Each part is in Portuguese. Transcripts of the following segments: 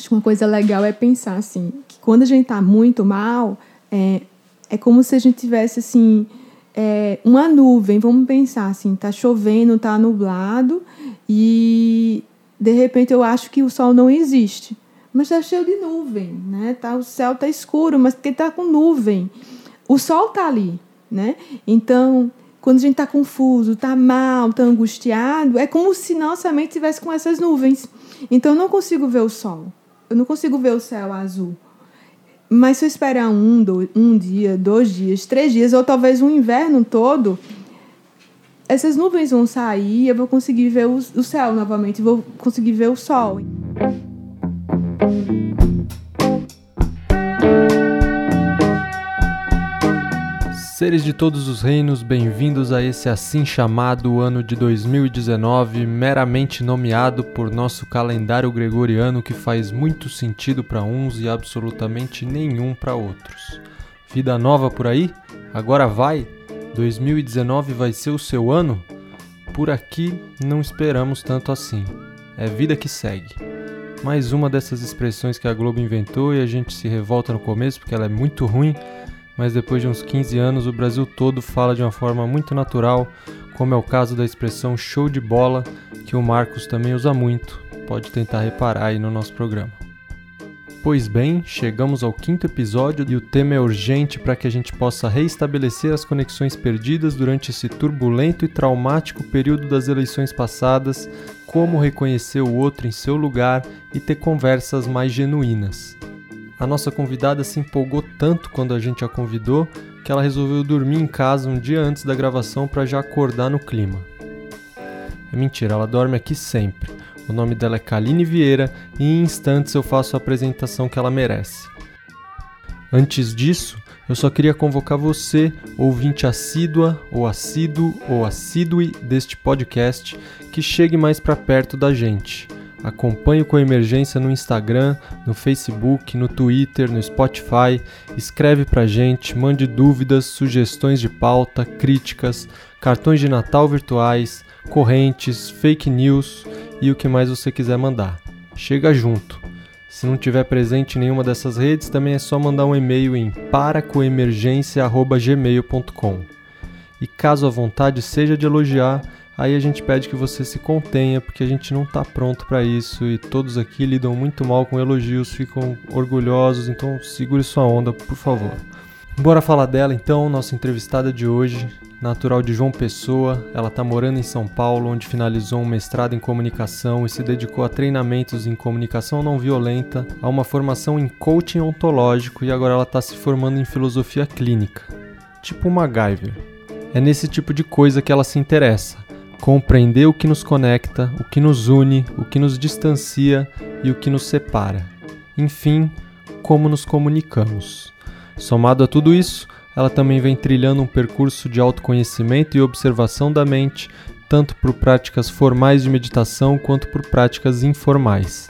acho que uma coisa legal é pensar assim, que quando a gente está muito mal, é, é como se a gente tivesse assim é, uma nuvem, vamos pensar assim, tá chovendo, tá nublado e de repente eu acho que o sol não existe, mas está cheio de nuvem, né? Tá, o céu tá escuro, mas porque tá com nuvem. O sol tá ali, né? Então, quando a gente está confuso, está mal, está angustiado, é como se nossa mente estivesse com essas nuvens. Então eu não consigo ver o sol, eu não consigo ver o céu azul. Mas se eu esperar um, dois, um dia, dois dias, três dias, ou talvez um inverno todo, essas nuvens vão sair e eu vou conseguir ver o, o céu novamente, vou conseguir ver o sol. Seres de todos os reinos, bem-vindos a esse assim chamado ano de 2019, meramente nomeado por nosso calendário gregoriano que faz muito sentido para uns e absolutamente nenhum para outros. Vida nova por aí? Agora vai? 2019 vai ser o seu ano? Por aqui não esperamos tanto assim. É vida que segue. Mais uma dessas expressões que a Globo inventou e a gente se revolta no começo porque ela é muito ruim mas depois de uns 15 anos o Brasil todo fala de uma forma muito natural, como é o caso da expressão show de bola, que o Marcos também usa muito, pode tentar reparar aí no nosso programa. Pois bem, chegamos ao quinto episódio e o tema é urgente para que a gente possa reestabelecer as conexões perdidas durante esse turbulento e traumático período das eleições passadas, como reconhecer o outro em seu lugar e ter conversas mais genuínas. A nossa convidada se empolgou tanto quando a gente a convidou que ela resolveu dormir em casa um dia antes da gravação para já acordar no clima. É mentira, ela dorme aqui sempre. O nome dela é Kaline Vieira e em instantes eu faço a apresentação que ela merece. Antes disso, eu só queria convocar você, ouvinte assídua ou assíduo ou assídue deste podcast, que chegue mais para perto da gente. Acompanhe com emergência no Instagram, no Facebook, no Twitter, no Spotify. Escreve pra gente, mande dúvidas, sugestões de pauta, críticas, cartões de Natal virtuais, correntes, fake news e o que mais você quiser mandar. Chega junto. Se não tiver presente em nenhuma dessas redes, também é só mandar um e-mail em paracoemergência@gmail.com. E caso a vontade seja de elogiar, Aí a gente pede que você se contenha, porque a gente não está pronto para isso e todos aqui lidam muito mal com elogios, ficam orgulhosos, então segure sua onda, por favor. Bora falar dela então, nossa entrevistada de hoje, natural de João Pessoa, ela está morando em São Paulo, onde finalizou um mestrado em comunicação e se dedicou a treinamentos em comunicação não violenta, a uma formação em coaching ontológico e agora ela está se formando em filosofia clínica, tipo MacGyver. É nesse tipo de coisa que ela se interessa compreender o que nos conecta, o que nos une, o que nos distancia e o que nos separa. Enfim, como nos comunicamos. Somado a tudo isso, ela também vem trilhando um percurso de autoconhecimento e observação da mente, tanto por práticas formais de meditação quanto por práticas informais.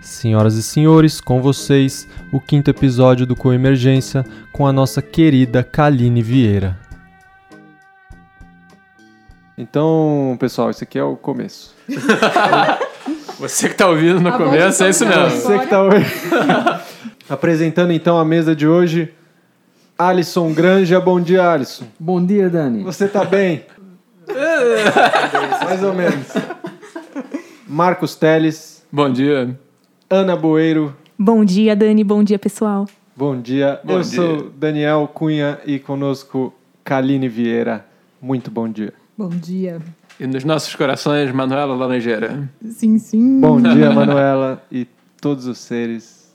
Senhoras e senhores, com vocês, o quinto episódio do Coemergência com a nossa querida Kaline Vieira. Então, pessoal, esse aqui é o começo. Você que está ouvindo no a começo, é isso mesmo. Você que está ouvindo. Apresentando então a mesa de hoje, Alisson Granja. Bom dia, Alisson. Bom dia, Dani. Você está bem? Mais ou menos. Marcos Teles. Bom dia. Ana Boeiro. Bom dia, Dani. Bom dia, pessoal. Bom dia. Bom Eu dia. sou Daniel Cunha e conosco Kaline Vieira. Muito bom dia. Bom dia. E nos nossos corações, Manuela Laranjeira. Sim, sim. Bom dia, Manuela e todos os seres.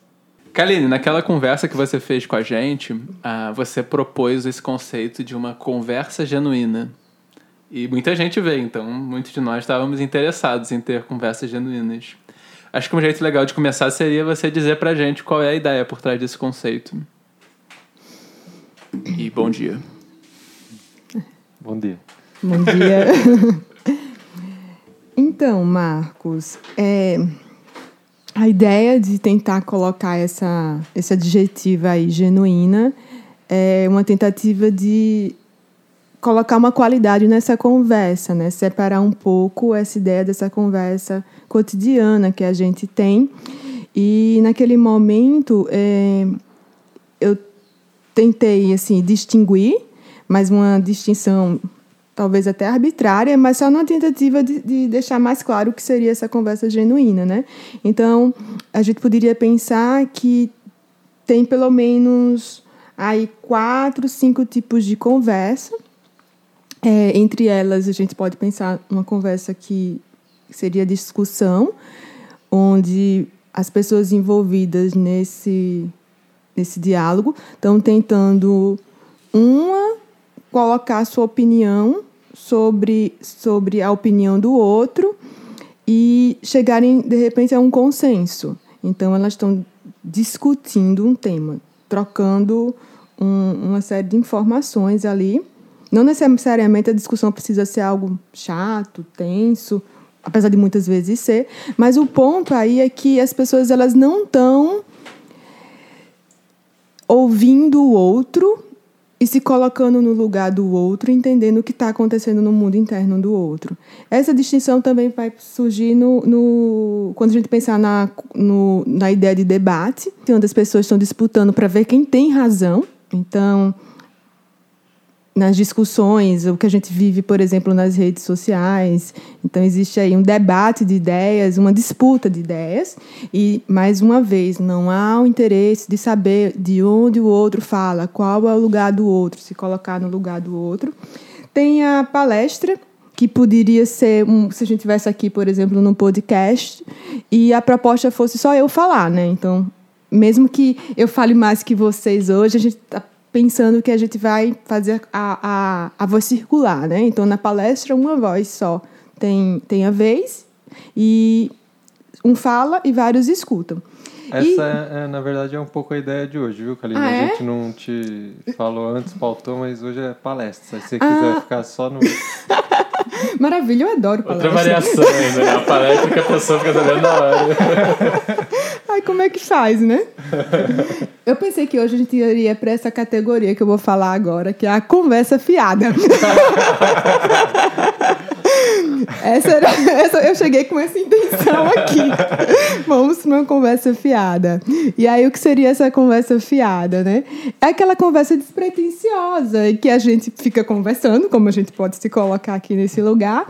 Kaline, naquela conversa que você fez com a gente, uh, você propôs esse conceito de uma conversa genuína. E muita gente veio, então muitos de nós estávamos interessados em ter conversas genuínas. Acho que um jeito legal de começar seria você dizer pra gente qual é a ideia por trás desse conceito. E bom dia. Bom dia. Bom dia. então, Marcos, é, a ideia de tentar colocar essa, esse adjetivo aí, genuína, é uma tentativa de colocar uma qualidade nessa conversa, né? Separar um pouco essa ideia dessa conversa cotidiana que a gente tem E naquele momento é, eu tentei assim distinguir, mas uma distinção talvez até arbitrária, mas só numa tentativa de, de, deixar mais claro o que seria essa conversa genuína, né? Então, a gente poderia pensar que tem pelo menos aí quatro, cinco tipos de conversa. É, entre elas, a gente pode pensar uma conversa que seria discussão, onde as pessoas envolvidas nesse, nesse diálogo estão tentando uma colocar sua opinião sobre, sobre a opinião do outro e chegarem, de repente, a um consenso. Então, elas estão discutindo um tema, trocando um, uma série de informações ali. Não necessariamente a discussão precisa ser algo chato, tenso, apesar de muitas vezes ser, mas o ponto aí é que as pessoas elas não estão ouvindo o outro e se colocando no lugar do outro, entendendo o que está acontecendo no mundo interno do outro. Essa distinção também vai surgir no, no quando a gente pensar na, no, na ideia de debate, onde as pessoas estão disputando para ver quem tem razão. Então, nas discussões, o que a gente vive, por exemplo, nas redes sociais. Então, existe aí um debate de ideias, uma disputa de ideias, e, mais uma vez, não há o interesse de saber de onde o outro fala, qual é o lugar do outro, se colocar no lugar do outro. Tem a palestra, que poderia ser, um, se a gente tivesse aqui, por exemplo, no podcast, e a proposta fosse só eu falar, né? Então, mesmo que eu fale mais que vocês hoje, a gente está pensando que a gente vai fazer a, a, a voz circular, né? Então, na palestra, uma voz só tem, tem a vez e um fala e vários escutam. Essa, e... é, é, na verdade, é um pouco a ideia de hoje, viu, Kalina? Ah, é? A gente não te falou antes, pautou, mas hoje é palestra. Se você quiser ah. ficar só no... Maravilha, eu adoro palestra. Outra variação ainda, né? A palestra que a pessoa fica sabendo na hora. Ai, como é que faz, né? Eu pensei que hoje a gente iria para essa categoria que eu vou falar agora, que é a conversa fiada. essa era, essa, eu cheguei com essa intenção aqui. Vamos para uma conversa fiada. E aí, o que seria essa conversa fiada, né? É aquela conversa despretensiosa que a gente fica conversando, como a gente pode se colocar aqui nesse lugar,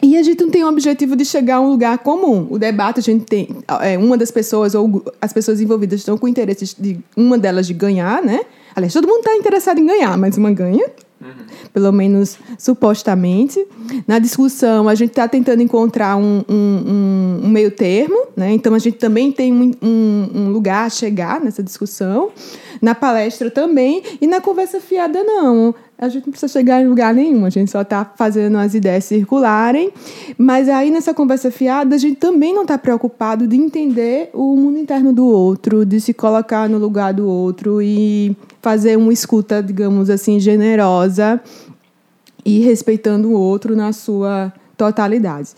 e a gente não tem o objetivo de chegar a um lugar comum. O debate, a gente tem. É, uma das pessoas, ou as pessoas envolvidas estão com interesse de uma delas de ganhar, né? Aliás, todo mundo está interessado em ganhar, mas uma ganha. Uhum. Pelo menos supostamente. Na discussão, a gente está tentando encontrar um, um, um, meio termo, né? Então a gente também tem um, um lugar a chegar nessa discussão. Na palestra também. E na conversa fiada, não a gente não precisa chegar em lugar nenhum, a gente só está fazendo as ideias circularem. Mas aí nessa conversa fiada, a gente também não está preocupado de entender o mundo interno do outro, de se colocar no lugar do outro e fazer uma escuta, digamos assim, generosa e respeitando o outro na sua totalidade.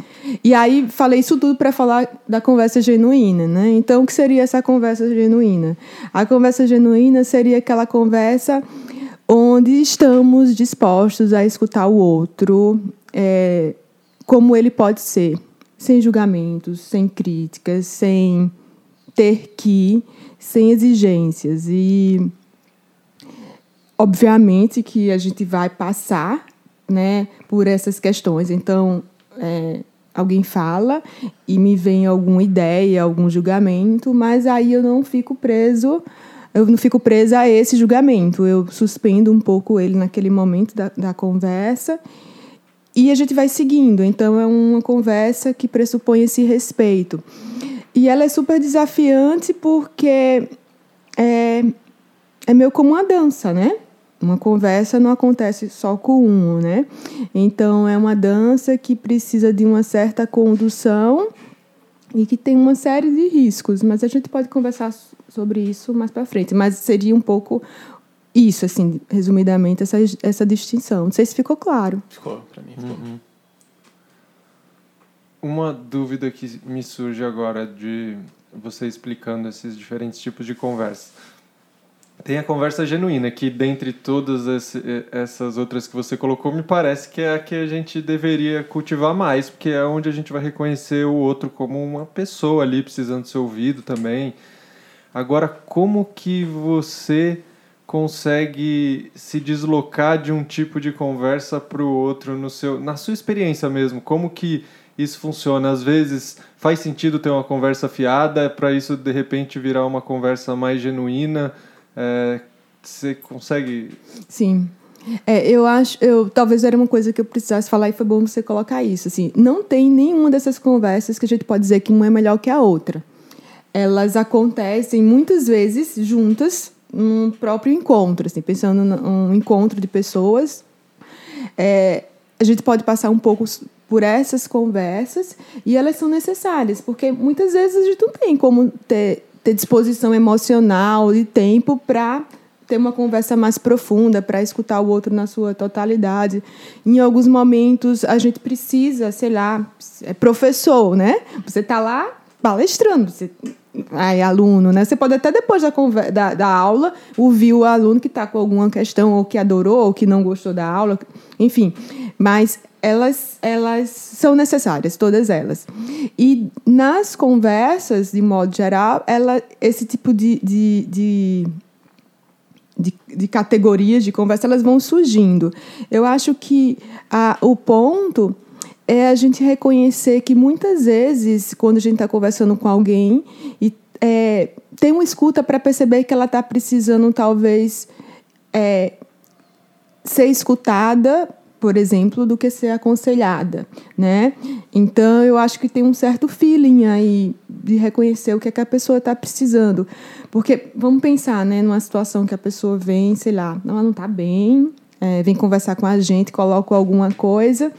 E aí falei isso tudo para falar da conversa genuína, né? Então, o que seria essa conversa genuína? A conversa genuína seria aquela conversa onde estamos dispostos a escutar o outro é, como ele pode ser, sem julgamentos, sem críticas, sem ter que, sem exigências. E, obviamente, que a gente vai passar né, por essas questões. Então, é, alguém fala e me vem alguma ideia, algum julgamento, mas aí eu não fico preso eu não fico presa a esse julgamento. Eu suspendo um pouco ele naquele momento da, da conversa e a gente vai seguindo. Então, é uma conversa que pressupõe esse respeito. E ela é super desafiante porque é, é meio como uma dança, né? Uma conversa não acontece só com um, né? Então, é uma dança que precisa de uma certa condução e que tem uma série de riscos, mas a gente pode conversar sobre isso mais para frente. Mas seria um pouco isso, assim, resumidamente, essa, essa distinção. Não sei se ficou claro. Ficou, para mim. Ficou. Uhum. Uma dúvida que me surge agora de você explicando esses diferentes tipos de conversa. Tem a conversa genuína, que dentre todas essas outras que você colocou, me parece que é a que a gente deveria cultivar mais, porque é onde a gente vai reconhecer o outro como uma pessoa ali precisando ser ouvido também. Agora, como que você consegue se deslocar de um tipo de conversa para o outro no seu, na sua experiência mesmo? Como que isso funciona? Às vezes faz sentido ter uma conversa fiada para isso de repente virar uma conversa mais genuína é, você consegue. Sim. É, eu acho, eu talvez era uma coisa que eu precisasse falar e foi bom você colocar isso. Assim, não tem nenhuma dessas conversas que a gente pode dizer que uma é melhor que a outra. Elas acontecem muitas vezes juntas num próprio encontro, assim, pensando num encontro de pessoas. É, a gente pode passar um pouco por essas conversas e elas são necessárias, porque muitas vezes a gente não tem como ter ter disposição emocional e tempo para ter uma conversa mais profunda, para escutar o outro na sua totalidade. Em alguns momentos a gente precisa, sei lá, é professor, né? Você está lá palestrando, você aí aluno, né? Você pode até depois da, da, da aula ouvir o aluno que está com alguma questão ou que adorou ou que não gostou da aula, enfim. Mas elas, elas são necessárias, todas elas. E nas conversas, de modo geral, ela, esse tipo de, de, de, de, de categorias de conversa elas vão surgindo. Eu acho que a, o ponto é a gente reconhecer que muitas vezes, quando a gente está conversando com alguém, e, é, tem uma escuta para perceber que ela está precisando, talvez, é, ser escutada por exemplo, do que ser aconselhada, né? Então, eu acho que tem um certo feeling aí de reconhecer o que, é que a pessoa está precisando. Porque, vamos pensar, né, numa situação que a pessoa vem, sei lá, ela não está bem, é, vem conversar com a gente, coloca alguma coisa,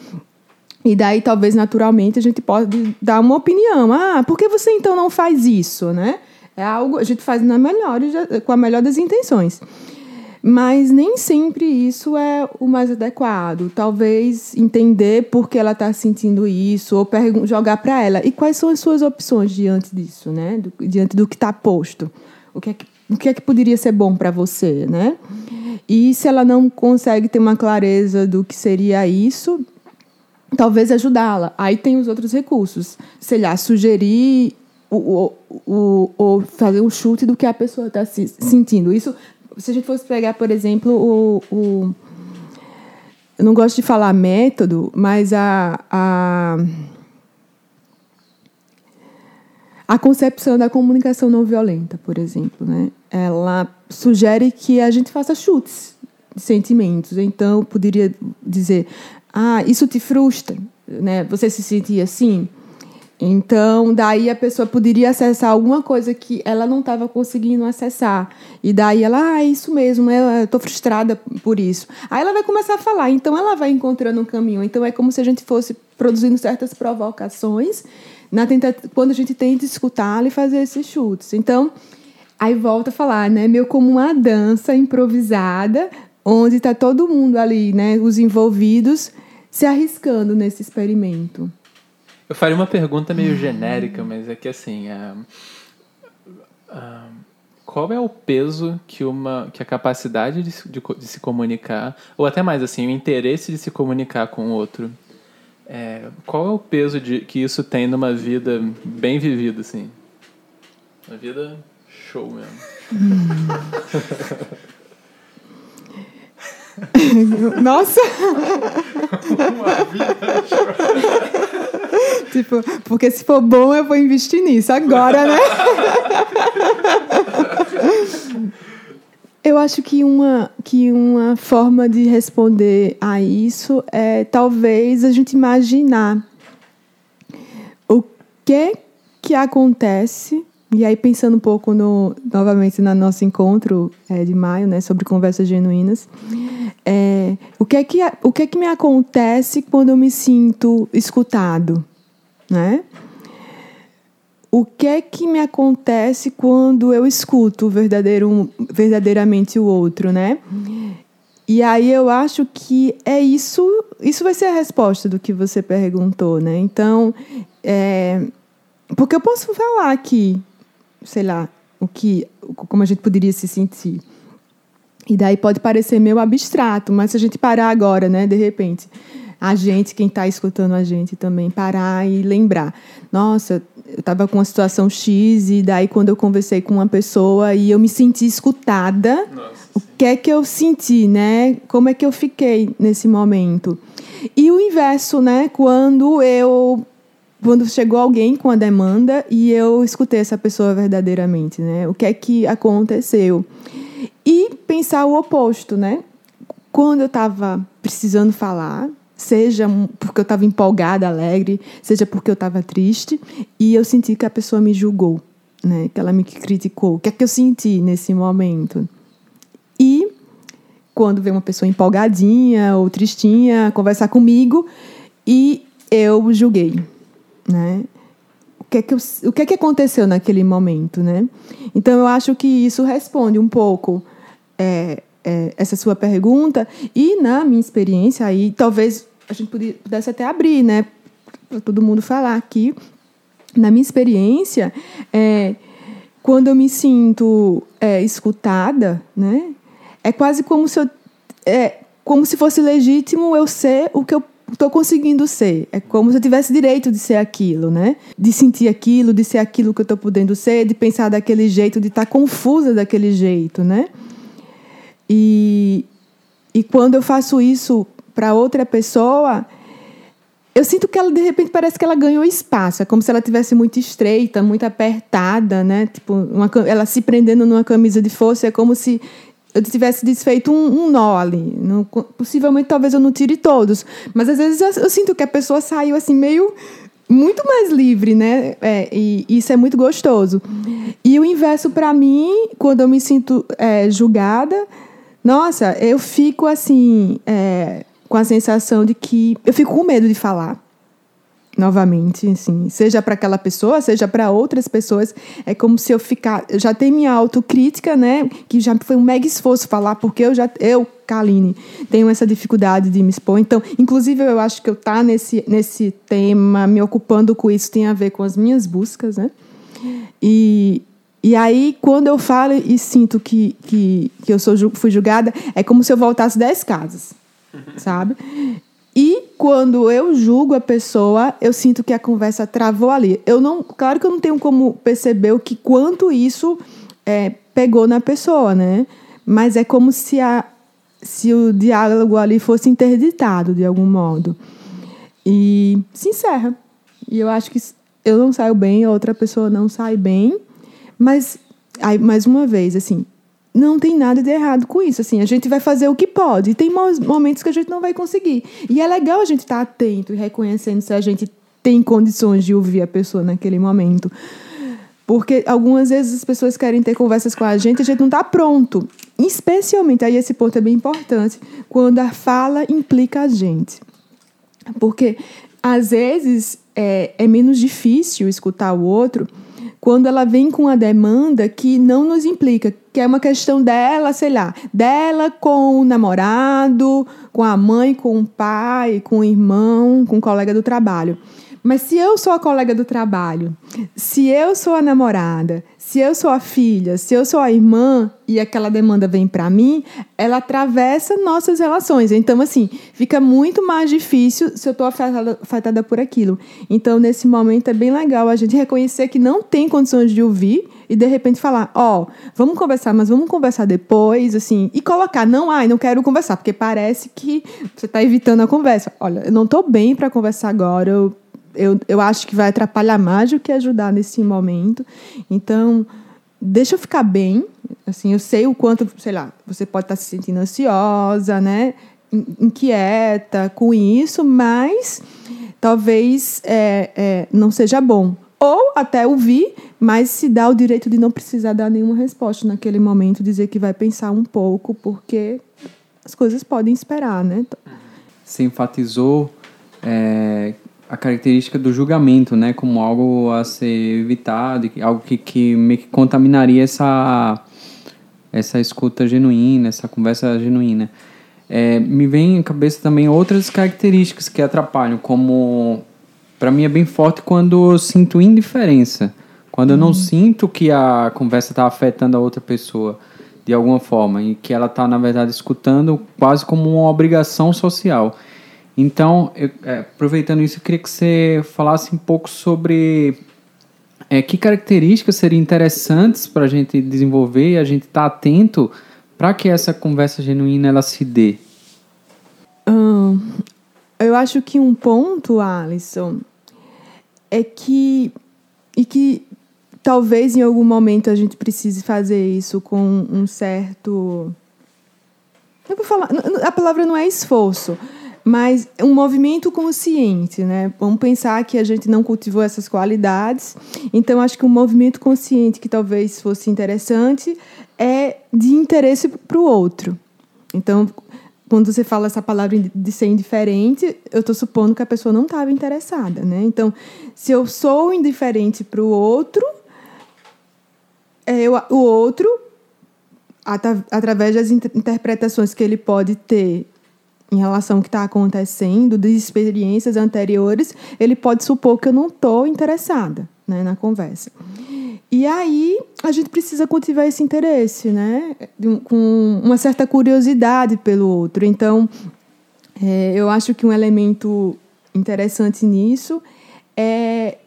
e daí, talvez, naturalmente, a gente pode dar uma opinião. Ah, por que você, então, não faz isso, né? É algo, a gente faz na melhor, com a melhor das intenções. Mas nem sempre isso é o mais adequado. Talvez entender por que ela está sentindo isso, ou jogar para ela. E quais são as suas opções diante disso, né? Do, diante do que está posto. O que, é que, o que é que poderia ser bom para você, né? E se ela não consegue ter uma clareza do que seria isso, talvez ajudá-la. Aí tem os outros recursos. Sei lá, sugerir ou, fazer um chute do que a pessoa está se sentindo. Isso se a gente fosse pegar, por exemplo, o, o eu não gosto de falar método, mas a, a, a concepção da comunicação não violenta, por exemplo, né? ela sugere que a gente faça chutes de sentimentos. Então, eu poderia dizer, ah, isso te frustra, né? Você se sentia assim? Então, daí a pessoa poderia acessar alguma coisa que ela não estava conseguindo acessar. E daí ela, ah, isso mesmo, eu estou frustrada por isso. Aí ela vai começar a falar, então ela vai encontrando um caminho. Então é como se a gente fosse produzindo certas provocações na tenta quando a gente tenta escutá-la e fazer esses chutes. Então, aí volta a falar, né? Meio como uma dança improvisada, onde está todo mundo ali, né? Os envolvidos se arriscando nesse experimento. Eu faria uma pergunta meio genérica, mas é que assim. É, é, qual é o peso que, uma, que a capacidade de, de, de, se comunicar, ou até mais assim, o interesse de se comunicar com o outro, é, qual é o peso de, que isso tem numa vida bem vivida, assim? Uma vida show mesmo. Nossa! Uma vida tipo, porque se for bom, eu vou investir nisso agora, né? eu acho que uma, que uma forma de responder a isso é talvez a gente imaginar o que que acontece e aí pensando um pouco no novamente no nosso encontro é, de maio, né, sobre conversas genuínas, é, o que é que o que é que me acontece quando eu me sinto escutado, né? O que é que me acontece quando eu escuto verdadeiro, verdadeiramente o outro, né? E aí eu acho que é isso, isso vai ser a resposta do que você perguntou, né? Então, é, porque eu posso falar aqui, sei lá, o que, como a gente poderia se sentir. E daí pode parecer meio abstrato, mas se a gente parar agora, né, de repente, a gente, quem está escutando a gente também, parar e lembrar. Nossa, eu estava com uma situação X e daí quando eu conversei com uma pessoa e eu me senti escutada, Nossa, o que é que eu senti, né? Como é que eu fiquei nesse momento? E o inverso, né? Quando eu quando chegou alguém com a demanda e eu escutei essa pessoa verdadeiramente, né? O que é que aconteceu? E pensar o oposto, né? Quando eu estava precisando falar, seja porque eu estava empolgada, alegre, seja porque eu estava triste, e eu senti que a pessoa me julgou, né? Que ela me criticou. O que é que eu senti nesse momento? E quando vem uma pessoa empolgadinha ou tristinha conversar comigo e eu julguei, né? O que, é que eu, o que é que aconteceu naquele momento, né? Então eu acho que isso responde um pouco é, é, essa sua pergunta e na minha experiência aí talvez a gente pudesse até abrir, né, para todo mundo falar aqui. Na minha experiência, é, quando eu me sinto é, escutada, né, é quase como se eu, é, como se fosse legítimo eu ser o que eu estou conseguindo ser. É como se eu tivesse direito de ser aquilo, né? De sentir aquilo, de ser aquilo que eu estou podendo ser, de pensar daquele jeito, de estar tá confusa daquele jeito, né? E, e quando eu faço isso para outra pessoa, eu sinto que ela de repente parece que ela ganhou espaço, é como se ela tivesse muito estreita, muito apertada, né? Tipo, uma, ela se prendendo numa camisa de força, é como se eu tivesse desfeito um, um nó ali. Possivelmente, talvez eu não tire todos, mas às vezes eu, eu, sinto que a pessoa saiu assim meio muito mais livre, né? É, e isso é muito gostoso. E o inverso para mim, quando eu me sinto é, julgada, nossa, eu fico assim. É, com a sensação de que eu fico com medo de falar novamente, assim, seja para aquela pessoa, seja para outras pessoas, é como se eu ficar, eu já tenho minha autocrítica, né, que já foi um mega esforço falar, porque eu já eu, Kaline, tenho essa dificuldade de me expor. Então, inclusive eu acho que eu tá nesse nesse tema, me ocupando com isso tem a ver com as minhas buscas, né? E e aí, quando eu falo e sinto que, que, que eu sou, fui julgada, é como se eu voltasse dez casas sabe? E quando eu julgo a pessoa, eu sinto que a conversa travou ali. Eu não, claro que eu não tenho como perceber o que quanto isso é, pegou na pessoa, né? Mas é como se a se o diálogo ali fosse interditado de algum modo. E se encerra. E eu acho que eu não saio bem, a outra pessoa não sai bem, mas aí mais uma vez assim, não tem nada de errado com isso. Assim, a gente vai fazer o que pode. E tem momentos que a gente não vai conseguir. E é legal a gente estar tá atento e reconhecendo se a gente tem condições de ouvir a pessoa naquele momento. Porque algumas vezes as pessoas querem ter conversas com a gente e a gente não está pronto. Especialmente, aí esse ponto é bem importante, quando a fala implica a gente. Porque às vezes é, é menos difícil escutar o outro quando ela vem com a demanda que não nos implica, que é uma questão dela, sei lá, dela com o namorado, com a mãe, com o pai, com o irmão, com o colega do trabalho. Mas se eu sou a colega do trabalho, se eu sou a namorada, se eu sou a filha, se eu sou a irmã e aquela demanda vem para mim, ela atravessa nossas relações. Então, assim, fica muito mais difícil se eu estou afetada, afetada por aquilo. Então, nesse momento, é bem legal a gente reconhecer que não tem condições de ouvir e de repente falar, ó, oh, vamos conversar, mas vamos conversar depois, assim, e colocar, não, ai, não quero conversar, porque parece que você está evitando a conversa. Olha, eu não estou bem para conversar agora, eu eu, eu acho que vai atrapalhar mais do que ajudar nesse momento. Então, deixa eu ficar bem. Assim, eu sei o quanto, sei lá, você pode estar se sentindo ansiosa, né? Inquieta com isso, mas talvez é, é, não seja bom. Ou até ouvir, mas se dá o direito de não precisar dar nenhuma resposta naquele momento, dizer que vai pensar um pouco, porque as coisas podem esperar, né? Você enfatizou é, a característica do julgamento, né, como algo a ser evitado, algo que, que meio que contaminaria essa, essa escuta genuína, essa conversa genuína. É, me vem à cabeça também outras características que atrapalham, como para mim é bem forte quando eu sinto indiferença, quando eu não uhum. sinto que a conversa está afetando a outra pessoa. De alguma forma, e que ela está, na verdade, escutando quase como uma obrigação social. Então, eu, é, aproveitando isso, eu queria que você falasse um pouco sobre é, que características seriam interessantes para a gente desenvolver e a gente estar tá atento para que essa conversa genuína ela se dê. Hum, eu acho que um ponto, Alisson, é que e que talvez em algum momento a gente precise fazer isso com um certo eu vou falar a palavra não é esforço mas um movimento consciente, né? Vamos pensar que a gente não cultivou essas qualidades, então acho que um movimento consciente que talvez fosse interessante é de interesse para o outro. Então, quando você fala essa palavra de ser indiferente, eu estou supondo que a pessoa não estava interessada, né? Então, se eu sou indiferente para o outro, é, eu, o outro, através das interpretações que ele pode ter em relação ao que está acontecendo, de experiências anteriores, ele pode supor que eu não estou interessada né, na conversa. E aí a gente precisa cultivar esse interesse, né, com uma certa curiosidade pelo outro. Então, é, eu acho que um elemento interessante nisso é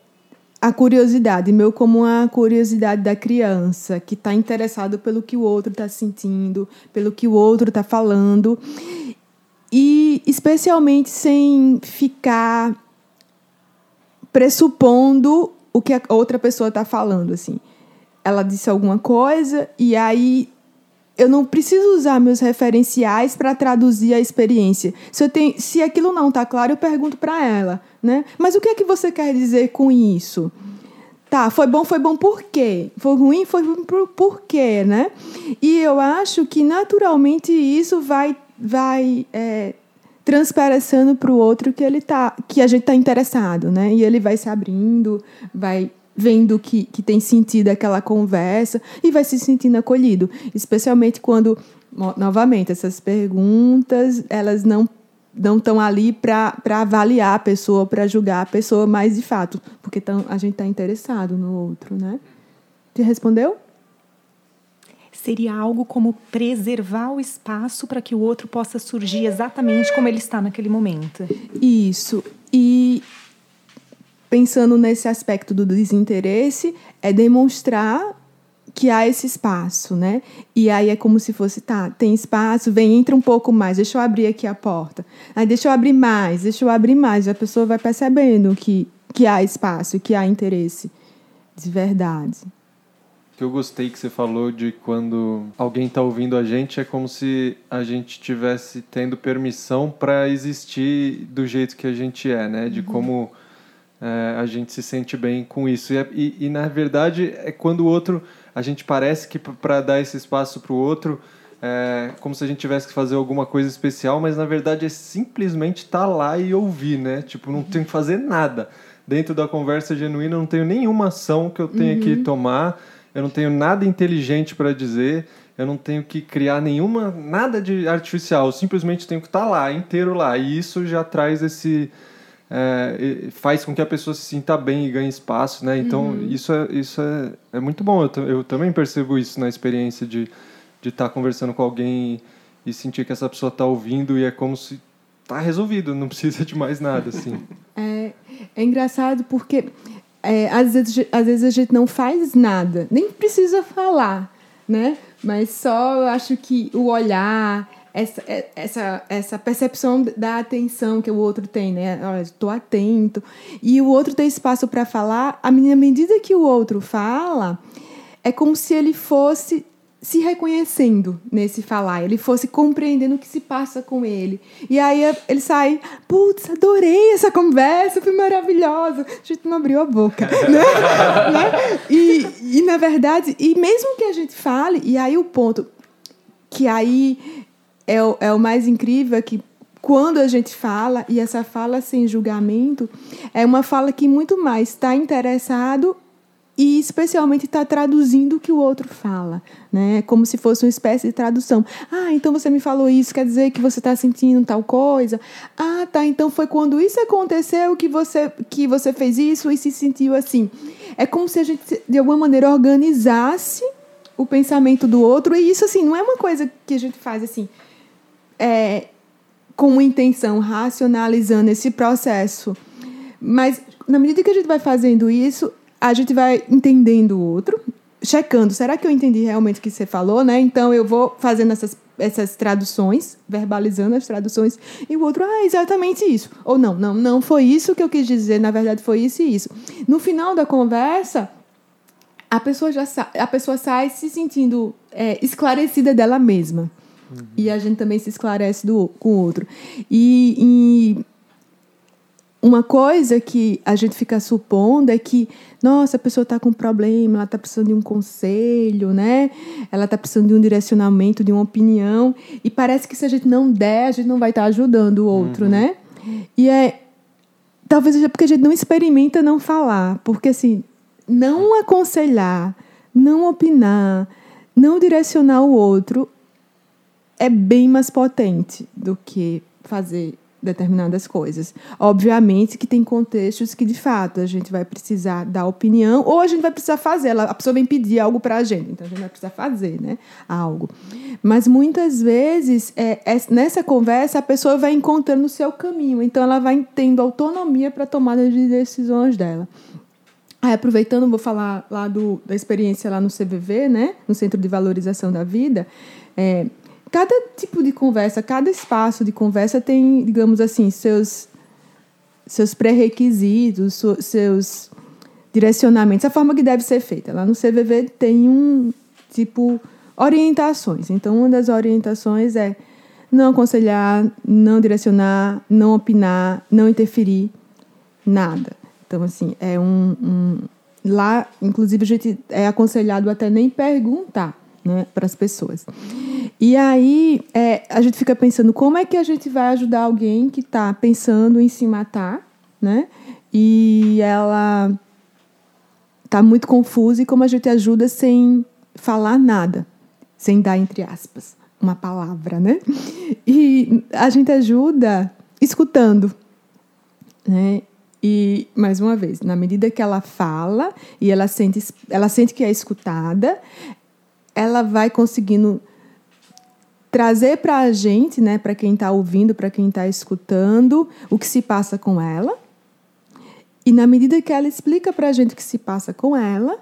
a curiosidade, meu como a curiosidade da criança que está interessado pelo que o outro está sentindo, pelo que o outro está falando e especialmente sem ficar pressupondo o que a outra pessoa está falando, assim. Ela disse alguma coisa e aí eu não preciso usar meus referenciais para traduzir a experiência. Se, eu tenho, se aquilo não está claro, eu pergunto para ela, né? Mas o que é que você quer dizer com isso? Tá, foi bom, foi bom por quê? Foi ruim, foi ruim por, por quê, né? E eu acho que naturalmente isso vai vai é, transparecendo para o outro que ele tá, que a gente está interessado, né? E ele vai se abrindo, vai vendo que, que tem sentido aquela conversa e vai se sentindo acolhido, especialmente quando novamente essas perguntas elas não não estão ali para avaliar a pessoa, para julgar a pessoa, mas de fato, porque tão, a gente está interessado no outro, né? Te respondeu? Seria algo como preservar o espaço para que o outro possa surgir exatamente como ele está naquele momento. Isso. E pensando nesse aspecto do desinteresse, é demonstrar que há esse espaço, né? E aí é como se fosse, tá, tem espaço, vem, entra um pouco mais, deixa eu abrir aqui a porta. Aí deixa eu abrir mais, deixa eu abrir mais. E a pessoa vai percebendo que, que há espaço, que há interesse de verdade que eu gostei que você falou de quando alguém está ouvindo a gente é como se a gente tivesse tendo permissão para existir do jeito que a gente é, né? De uhum. como é, a gente se sente bem com isso. E, é, e, e, na verdade é quando o outro a gente parece que para dar esse espaço para o outro é como se a gente tivesse que fazer alguma coisa especial, mas na verdade é simplesmente estar tá lá e ouvir, né? Tipo, não tem que fazer nada. Dentro da conversa genuína, não tenho nenhuma ação que eu tenha uhum. que tomar eu não tenho nada inteligente para dizer, eu não tenho que criar nenhuma nada de artificial, eu simplesmente tenho que estar tá lá, inteiro lá. E isso já traz esse é, faz com que a pessoa se sinta bem e ganhe espaço, né? Então uhum. isso é isso é, é muito bom. Eu, eu também percebo isso na experiência de de estar tá conversando com alguém e sentir que essa pessoa está ouvindo e é como se tá resolvido, não precisa de mais nada assim. É, é engraçado porque é, às, vezes, às vezes a gente não faz nada, nem precisa falar, né? Mas só eu acho que o olhar, essa, é, essa, essa percepção da atenção que o outro tem, né? Olha, estou atento. E o outro tem espaço para falar, à medida que o outro fala, é como se ele fosse se reconhecendo nesse falar, ele fosse compreendendo o que se passa com ele. E aí ele sai, putz, adorei essa conversa, foi maravilhosa. A gente não abriu a boca, né? né? E, e na verdade, e mesmo que a gente fale, e aí o ponto que aí é o, é o mais incrível é que quando a gente fala, e essa fala sem julgamento, é uma fala que muito mais está interessado e especialmente está traduzindo o que o outro fala, né? Como se fosse uma espécie de tradução. Ah, então você me falou isso, quer dizer que você está sentindo tal coisa? Ah, tá. Então foi quando isso aconteceu que você que você fez isso e se sentiu assim. É como se a gente de alguma maneira organizasse o pensamento do outro. E isso, assim, não é uma coisa que a gente faz assim, é, com intenção, racionalizando esse processo. Mas, na medida que a gente vai fazendo isso, a gente vai entendendo o outro, checando, será que eu entendi realmente o que você falou, né? Então, eu vou fazendo essas essas traduções, verbalizando as traduções, e o outro, ah, exatamente isso. Ou não, não, não foi isso que eu quis dizer, na verdade foi isso e isso. No final da conversa, a pessoa já a pessoa sai se sentindo é, esclarecida dela mesma. Uhum. E a gente também se esclarece do, com o outro. E, e uma coisa que a gente fica supondo é que, nossa, a pessoa está com um problema, ela está precisando de um conselho, né? Ela está precisando de um direcionamento, de uma opinião. E parece que se a gente não der, a gente não vai estar tá ajudando o outro, uhum. né? E é. Talvez seja porque a gente não experimenta não falar. Porque, assim, não aconselhar, não opinar, não direcionar o outro é bem mais potente do que fazer determinadas coisas. Obviamente que tem contextos que, de fato, a gente vai precisar dar opinião ou a gente vai precisar fazer. a pessoa vem pedir algo para a gente, então a gente vai precisar fazer né, algo. Mas muitas vezes, é, é, nessa conversa, a pessoa vai encontrando o seu caminho, então ela vai tendo autonomia para a tomada de decisões dela. Aí, aproveitando, vou falar lá do, da experiência lá no CVV, né, no Centro de Valorização da Vida. É, cada tipo de conversa, cada espaço de conversa tem, digamos assim, seus, seus pré-requisitos, seus direcionamentos, a forma que deve ser feita. Lá no CVV tem um tipo orientações. Então, uma das orientações é não aconselhar, não direcionar, não opinar, não interferir, nada. Então, assim, é um, um lá, inclusive, a gente é aconselhado até nem perguntar né, para as pessoas. E aí é, a gente fica pensando como é que a gente vai ajudar alguém que está pensando em se matar, né? E ela está muito confusa e como a gente ajuda sem falar nada, sem dar entre aspas uma palavra, né? E a gente ajuda escutando, né? E, mais uma vez, na medida que ela fala e ela sente, ela sente que é escutada, ela vai conseguindo trazer para a gente, né, para quem está ouvindo, para quem está escutando, o que se passa com ela. E na medida que ela explica para a gente o que se passa com ela,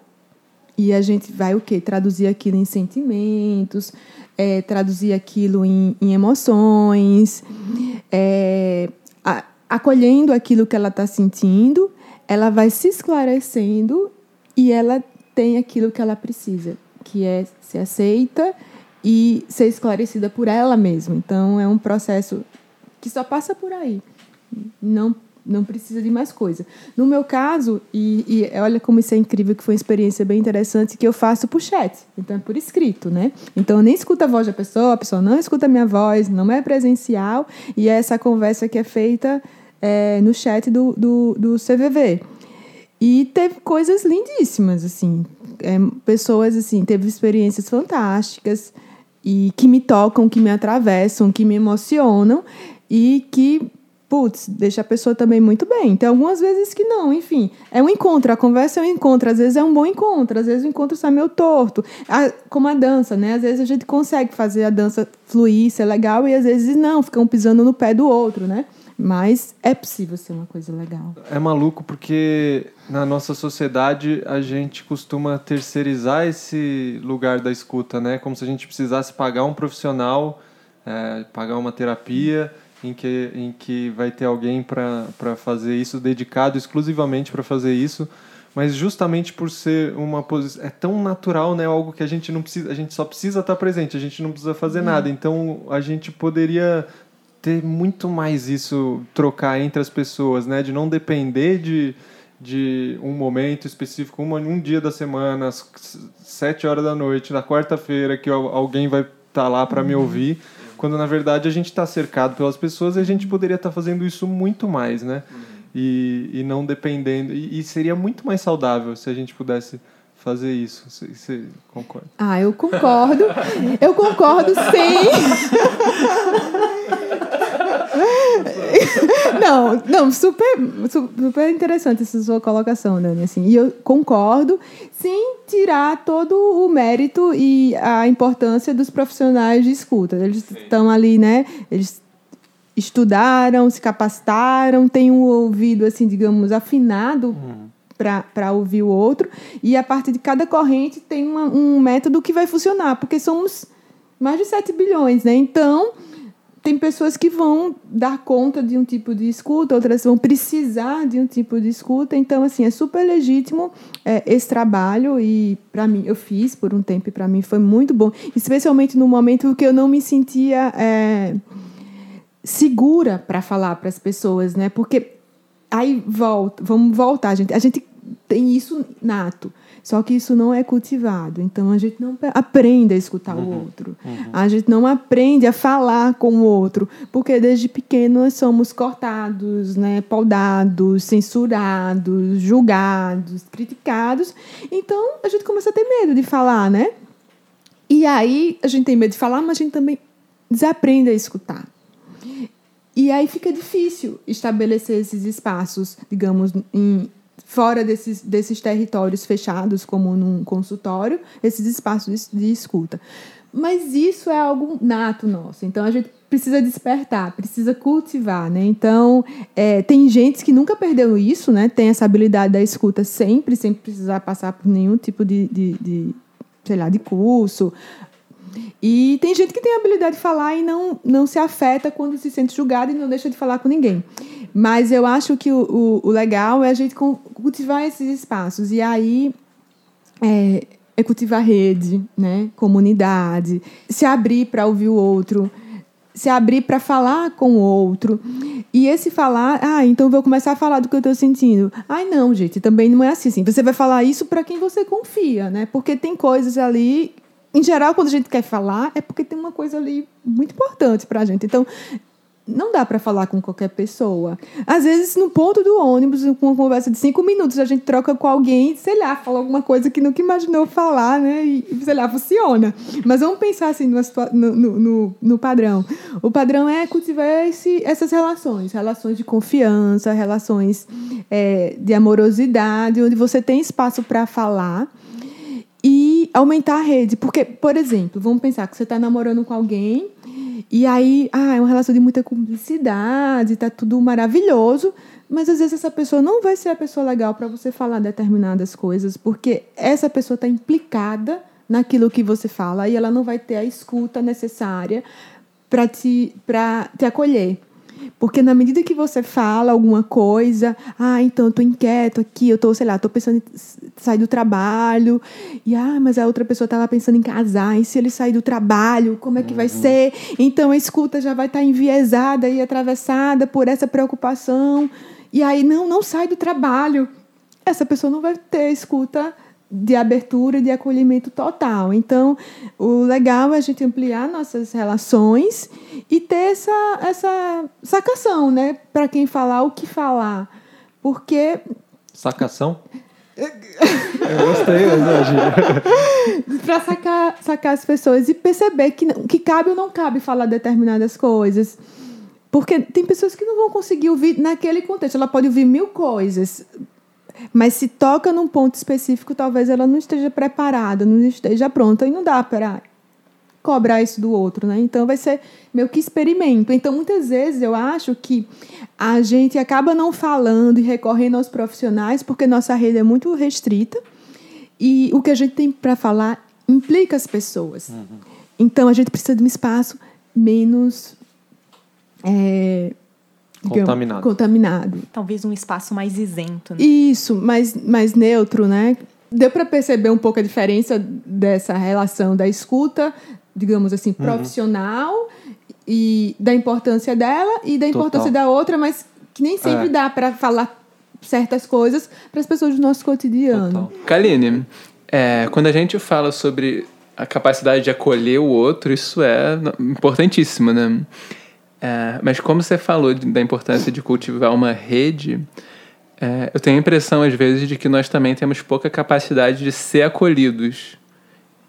e a gente vai o quê? Traduzir aquilo em sentimentos, é, traduzir aquilo em, em emoções, é, a, acolhendo aquilo que ela está sentindo, ela vai se esclarecendo e ela tem aquilo que ela precisa, que é ser aceita e ser esclarecida por ela mesma. Então é um processo que só passa por aí. Não não precisa de mais coisa. No meu caso, e, e, olha como isso é incrível, que foi uma experiência bem interessante, que eu faço por chat, então é por escrito, né? Então eu nem escuto a voz da pessoa, a pessoa não escuta a minha voz, não é presencial, e é essa conversa que é feita é, no chat do, do, do CVV. E teve coisas lindíssimas, assim. É, pessoas, assim, teve experiências fantásticas e que me tocam, que me atravessam, que me emocionam e que, putz, deixa a pessoa também muito bem. Tem algumas vezes que não, enfim. É um encontro, a conversa é um encontro. Às vezes é um bom encontro, às vezes o encontro sai meio torto. como a dança, né? Às vezes a gente consegue fazer a dança fluir, ser legal, e às vezes não, ficam pisando no pé do outro, né? Mas é possível ser uma coisa legal. É maluco porque na nossa sociedade a gente costuma terceirizar esse lugar da escuta, né? Como se a gente precisasse pagar um profissional, é, pagar uma terapia em que, em que vai ter alguém para fazer isso, dedicado exclusivamente para fazer isso. Mas justamente por ser uma posição. É tão natural, né? Algo que a gente não precisa. A gente só precisa estar presente, a gente não precisa fazer uhum. nada. Então a gente poderia ter muito mais isso trocar entre as pessoas, né? De não depender de, de um momento específico, um, um dia da semana, às sete horas da noite, na quarta-feira, que alguém vai estar tá lá para me uhum. ouvir, quando na verdade a gente está cercado pelas pessoas e a gente poderia estar tá fazendo isso muito mais, né? Uhum. E, e não dependendo. E, e seria muito mais saudável se a gente pudesse fazer isso. Você, você, concorda? Ah, eu concordo. eu concordo sim. não, não, super, super interessante essa sua colocação, Dani. Assim, e eu concordo, sem tirar todo o mérito e a importância dos profissionais de escuta. Eles estão ali, né? Eles estudaram, se capacitaram, têm um ouvido, assim, digamos, afinado. Uhum para ouvir o outro. E a partir de cada corrente tem uma, um método que vai funcionar, porque somos mais de 7 bilhões, né? Então, tem pessoas que vão dar conta de um tipo de escuta, outras vão precisar de um tipo de escuta. Então, assim, é super legítimo é, esse trabalho e, para mim, eu fiz por um tempo e para mim foi muito bom, especialmente no momento que eu não me sentia é, segura para falar para as pessoas, né? Porque aí volta, vamos voltar, gente. A gente tem isso nato. Só que isso não é cultivado. Então a gente não aprende a escutar uhum, o outro. Uhum. A gente não aprende a falar com o outro, porque desde pequeno nós somos cortados, né, podados, censurados, julgados, criticados. Então a gente começa a ter medo de falar, né? E aí a gente tem medo de falar, mas a gente também desaprende a escutar. E aí fica difícil estabelecer esses espaços, digamos, em fora desses, desses territórios fechados, como num consultório, esses espaços de, escuta. Mas isso é algo nato nosso. Então a gente precisa despertar, precisa cultivar, né? Então é, tem gente que nunca perdeu isso, né? Tem essa habilidade da escuta sempre, sem precisar passar por nenhum tipo de, de, de sei lá, de curso. E tem gente que tem a habilidade de falar e não, não se afeta quando se sente julgado e não deixa de falar com ninguém. Mas eu acho que o, o, o legal é a gente cultivar esses espaços. E aí é, é cultivar rede, né? comunidade, se abrir para ouvir o outro, se abrir para falar com o outro. E esse falar, ah, então vou começar a falar do que eu estou sentindo. Ai, não, gente, também não é assim. assim. Você vai falar isso para quem você confia, né? Porque tem coisas ali. Em geral, quando a gente quer falar, é porque tem uma coisa ali muito importante para a gente. Então, não dá para falar com qualquer pessoa. Às vezes, no ponto do ônibus, com uma conversa de cinco minutos, a gente troca com alguém, sei lá, fala alguma coisa que nunca imaginou falar, né? E, sei lá, funciona. Mas vamos pensar assim no, no, no, no padrão. O padrão é cultivar esse, essas relações, relações de confiança, relações é, de amorosidade, onde você tem espaço para falar e aumentar a rede. Porque, por exemplo, vamos pensar que você está namorando com alguém e aí, ah, é uma relação de muita cumplicidade, tá tudo maravilhoso, mas às vezes essa pessoa não vai ser a pessoa legal para você falar determinadas coisas, porque essa pessoa está implicada naquilo que você fala e ela não vai ter a escuta necessária para te, te acolher. Porque na medida que você fala alguma coisa, ah, então eu tô inquieto aqui, eu tô, sei lá, tô pensando em sair do trabalho, e ah, mas a outra pessoa estava pensando em casar, e se ele sair do trabalho, como é que vai uhum. ser? Então a escuta já vai estar tá enviesada e atravessada por essa preocupação. E aí, não, não sai do trabalho. Essa pessoa não vai ter escuta de abertura e de acolhimento total. Então, o legal é a gente ampliar nossas relações e ter essa, essa sacação, né? Para quem falar o que falar. Porque. Sacação? Eu gostei, hoje. Para sacar, sacar as pessoas e perceber que, que cabe ou não cabe falar determinadas coisas. Porque tem pessoas que não vão conseguir ouvir naquele contexto. Ela pode ouvir mil coisas, mas se toca num ponto específico, talvez ela não esteja preparada, não esteja pronta, e não dá para cobrar isso do outro, né? Então vai ser meio que experimento. Então muitas vezes eu acho que a gente acaba não falando e recorrendo aos profissionais porque nossa rede é muito restrita e o que a gente tem para falar implica as pessoas. Uhum. Então a gente precisa de um espaço menos é, Contaminado. contaminado. Talvez um espaço mais isento. Né? Isso, mais, mais neutro, né? Deu para perceber um pouco a diferença dessa relação da escuta, digamos assim, uhum. profissional uhum. e da importância dela e da importância Total. da outra, mas que nem sempre é. dá para falar certas coisas para as pessoas do nosso cotidiano. Total. Kaline, é, quando a gente fala sobre a capacidade de acolher o outro, isso é importantíssimo, né? É, mas como você falou da importância de cultivar uma rede, é, eu tenho a impressão, às vezes, de que nós também temos pouca capacidade de ser acolhidos.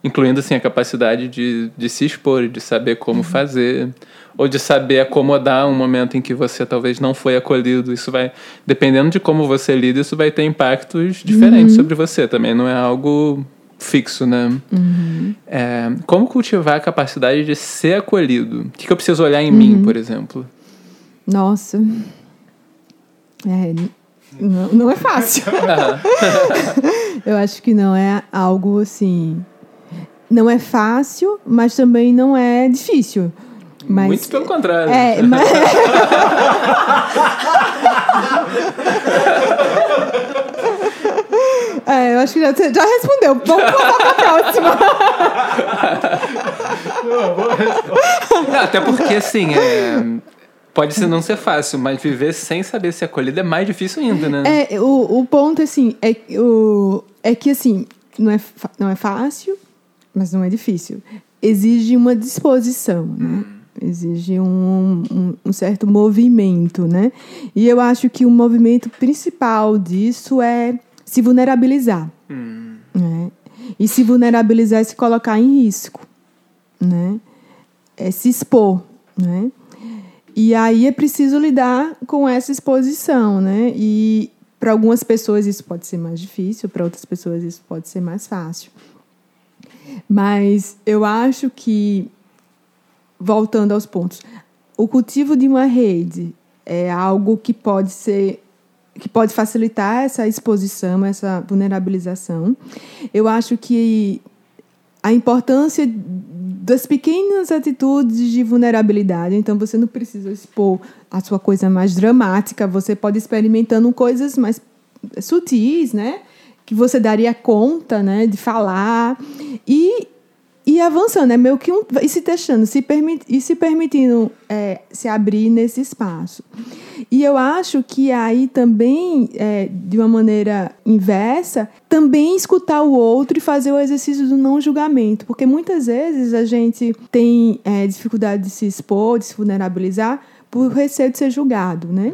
incluindo assim a capacidade de, de se expor, de saber como uhum. fazer, ou de saber acomodar um momento em que você talvez não foi acolhido. Isso vai, dependendo de como você lida, isso vai ter impactos diferentes uhum. sobre você. Também não é algo fixo, né? Uhum. É, como cultivar a capacidade de ser acolhido? O que, que eu preciso olhar em mim, por exemplo? Nossa. É, não, não é fácil. eu acho que não é algo assim. Não é fácil, mas também não é difícil. Mas, Muito pelo contrário. É, mas... é, eu acho que já, já respondeu. Vamos passar para a próxima. Não, até porque, assim, é, Pode ser não ser fácil, mas viver sem saber ser acolhido é mais difícil ainda, né? É, o, o ponto, assim, é, o, é que, assim, não é, não é fácil, mas não é difícil. Exige uma disposição, né? Exige um, um, um, certo movimento, né? E eu acho que o movimento principal disso é se vulnerabilizar. Hum. Né? E se vulnerabilizar é se colocar em risco, né? É se expor, né? E aí é preciso lidar com essa exposição, né? E para algumas pessoas isso pode ser mais difícil, para outras pessoas isso pode ser mais fácil. Mas eu acho que, voltando aos pontos, o cultivo de uma rede é algo que pode ser que pode facilitar essa exposição, essa vulnerabilização. Eu acho que a importância das pequenas atitudes de vulnerabilidade. Então, você não precisa expor a sua coisa mais dramática, você pode ir experimentando coisas mais sutis, né? Que você daria conta, né? De falar. E e avançando, é meio que um, e se testando, se permit, e se permitindo é, se abrir nesse espaço. E eu acho que aí também, é, de uma maneira inversa, também escutar o outro e fazer o exercício do não julgamento, porque muitas vezes a gente tem é, dificuldade de se expor, de se vulnerabilizar, por receio de ser julgado, né?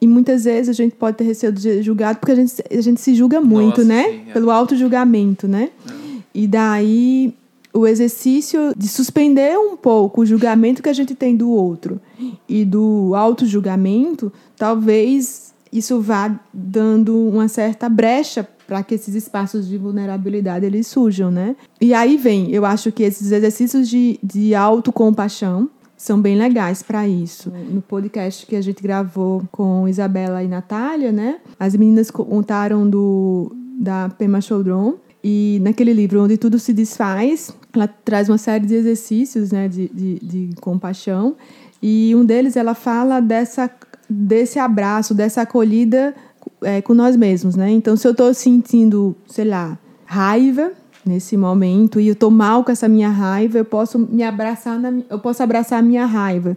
E muitas vezes a gente pode ter receio de ser julgado porque a gente, a gente se julga muito, Nossa, né? Sim, é. Pelo auto-julgamento, né? É. E daí o exercício de suspender um pouco o julgamento que a gente tem do outro e do auto-julgamento, talvez isso vá dando uma certa brecha para que esses espaços de vulnerabilidade eles surjam, né? E aí vem, eu acho que esses exercícios de, de autocompaixão são bem legais para isso. No podcast que a gente gravou com Isabela e Natália, né? As meninas contaram do da Pema Chodron e naquele livro, Onde Tudo Se Desfaz, ela traz uma série de exercícios né, de, de, de compaixão. E um deles, ela fala dessa, desse abraço, dessa acolhida é, com nós mesmos. Né? Então, se eu estou sentindo, sei lá, raiva nesse momento e eu estou mal com essa minha raiva, eu posso me abraçar, na, eu posso abraçar a minha raiva.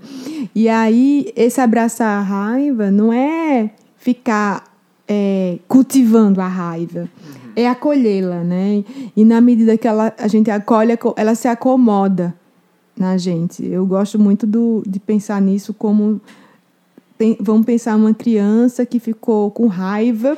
E aí, esse abraçar a raiva não é ficar é, cultivando a raiva é acolhê-la, né? E na medida que ela, a gente acolhe, ela se acomoda na gente. Eu gosto muito do, de pensar nisso como vamos pensar uma criança que ficou com raiva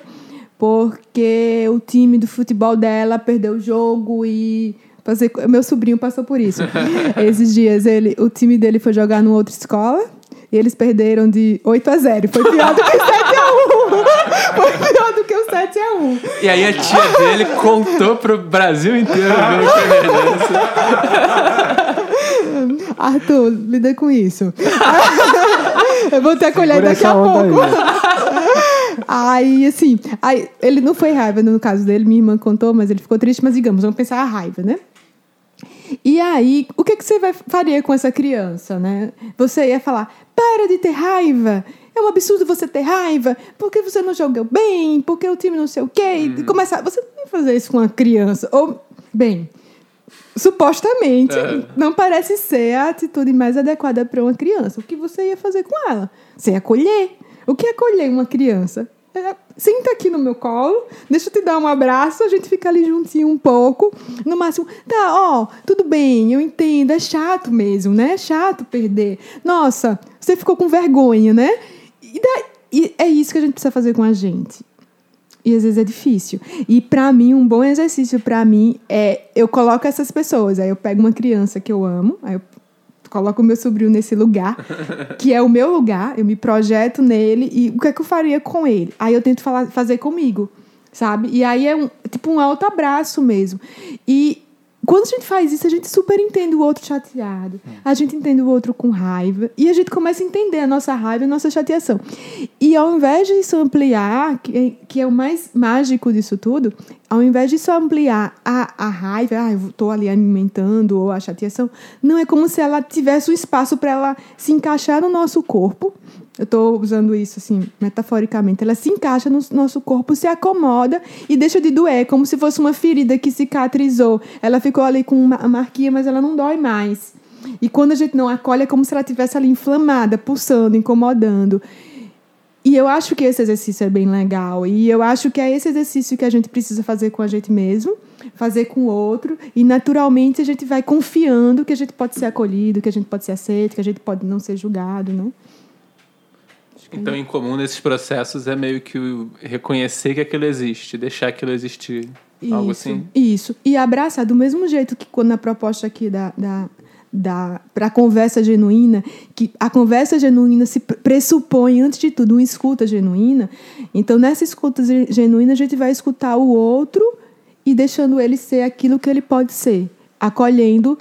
porque o time do futebol dela perdeu o jogo e passei, meu sobrinho passou por isso. Esses dias ele, o time dele foi jogar numa outra escola e eles perderam de 8 a 0. Foi pior do que 7 a 1. Foi pior do que o 7 a 1. E aí a tia dele contou pro Brasil inteiro ver o Arthur, lida com isso. Eu vou ter a colher daqui a pouco. Aí. aí, assim, aí, ele não foi raiva no caso dele, minha irmã contou, mas ele ficou triste, mas digamos, vamos pensar a raiva, né? E aí, o que, que você vai, faria com essa criança, né? Você ia falar, para de ter raiva. É um absurdo você ter raiva, porque você não jogou bem, porque o time não sei o quê. Uhum. Começar, você não ia fazer isso com uma criança. Ou, bem, supostamente, é. não parece ser a atitude mais adequada para uma criança. O que você ia fazer com ela? Você ia acolher. O que é acolher uma criança? É, senta aqui no meu colo, deixa eu te dar um abraço, a gente fica ali juntinho um pouco. No máximo, tá, ó, tudo bem, eu entendo, é chato mesmo, né? É chato perder. Nossa, você ficou com vergonha, né? E, daí, e é isso que a gente precisa fazer com a gente. E às vezes é difícil. E para mim, um bom exercício para mim é eu coloco essas pessoas, aí eu pego uma criança que eu amo, aí eu coloco o meu sobrinho nesse lugar, que é o meu lugar, eu me projeto nele e o que é que eu faria com ele? Aí eu tento falar, fazer comigo, sabe? E aí é um, tipo um alto abraço mesmo. E quando a gente faz isso, a gente super entende o outro chateado, a gente entende o outro com raiva, e a gente começa a entender a nossa raiva e a nossa chateação. E ao invés de isso ampliar, que, que é o mais mágico disso tudo, ao invés de só ampliar a, a raiva, ah, eu estou ali alimentando, ou a chateação, não é como se ela tivesse um espaço para ela se encaixar no nosso corpo eu estou usando isso assim, metaforicamente. Ela se encaixa no nosso corpo, se acomoda e deixa de doer, como se fosse uma ferida que cicatrizou. Ela ficou ali com uma marquinha, mas ela não dói mais. E quando a gente não acolhe, é como se ela tivesse ali inflamada, pulsando, incomodando. E eu acho que esse exercício é bem legal. E eu acho que é esse exercício que a gente precisa fazer com a gente mesmo, fazer com o outro. E naturalmente a gente vai confiando que a gente pode ser acolhido, que a gente pode ser aceito, que a gente pode não ser julgado, né? Então, em comum nesses processos é meio que reconhecer que aquilo existe, deixar aquilo existir. Isso, algo assim? Isso. E abraçar do mesmo jeito que quando na proposta aqui da, da, da para a conversa genuína, que a conversa genuína se pressupõe, antes de tudo, uma escuta genuína. Então, nessa escuta genuína, a gente vai escutar o outro e deixando ele ser aquilo que ele pode ser, acolhendo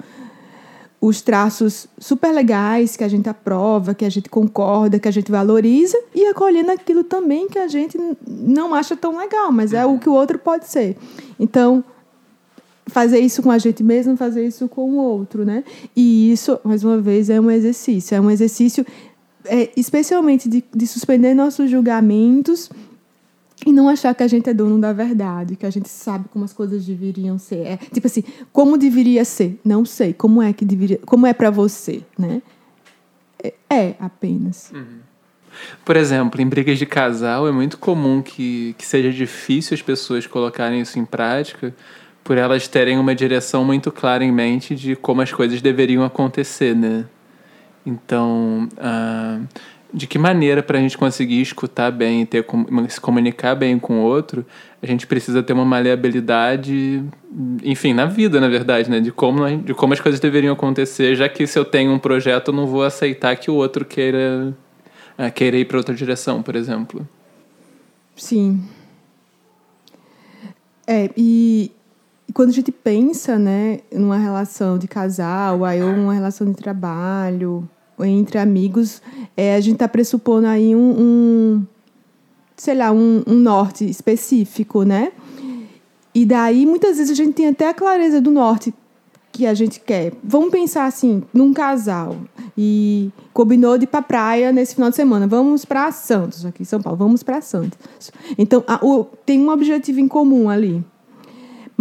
os traços super legais que a gente aprova, que a gente concorda, que a gente valoriza e acolhendo aquilo também que a gente não acha tão legal, mas é o que o outro pode ser. Então, fazer isso com a gente mesmo, fazer isso com o outro, né? E isso, mais uma vez, é um exercício. É um exercício, é, especialmente de, de suspender nossos julgamentos e não achar que a gente é dono da verdade, que a gente sabe como as coisas deveriam ser. É, tipo assim, como deveria ser? Não sei. Como é que deveria, como é para você, né? É, é apenas. Uhum. Por exemplo, em brigas de casal é muito comum que, que seja difícil as pessoas colocarem isso em prática por elas terem uma direção muito clara em mente de como as coisas deveriam acontecer, né? Então, uh, de que maneira para a gente conseguir escutar bem e ter, se comunicar bem com o outro, a gente precisa ter uma maleabilidade, enfim, na vida, na verdade, né? De como, de como as coisas deveriam acontecer, já que se eu tenho um projeto, eu não vou aceitar que o outro queira, uh, queira ir para outra direção, por exemplo. Sim. É, e, e quando a gente pensa, né, numa relação de casal, aí, ou uma relação de trabalho, entre amigos, é, a gente está pressupondo aí um, um sei lá, um, um, norte específico, né? E daí, muitas vezes, a gente tem até a clareza do norte que a gente quer. Vamos pensar assim, num casal e combinou de ir para praia nesse final de semana. Vamos para Santos, aqui em São Paulo. Vamos para Santos. Então, a, o, tem um objetivo em comum ali.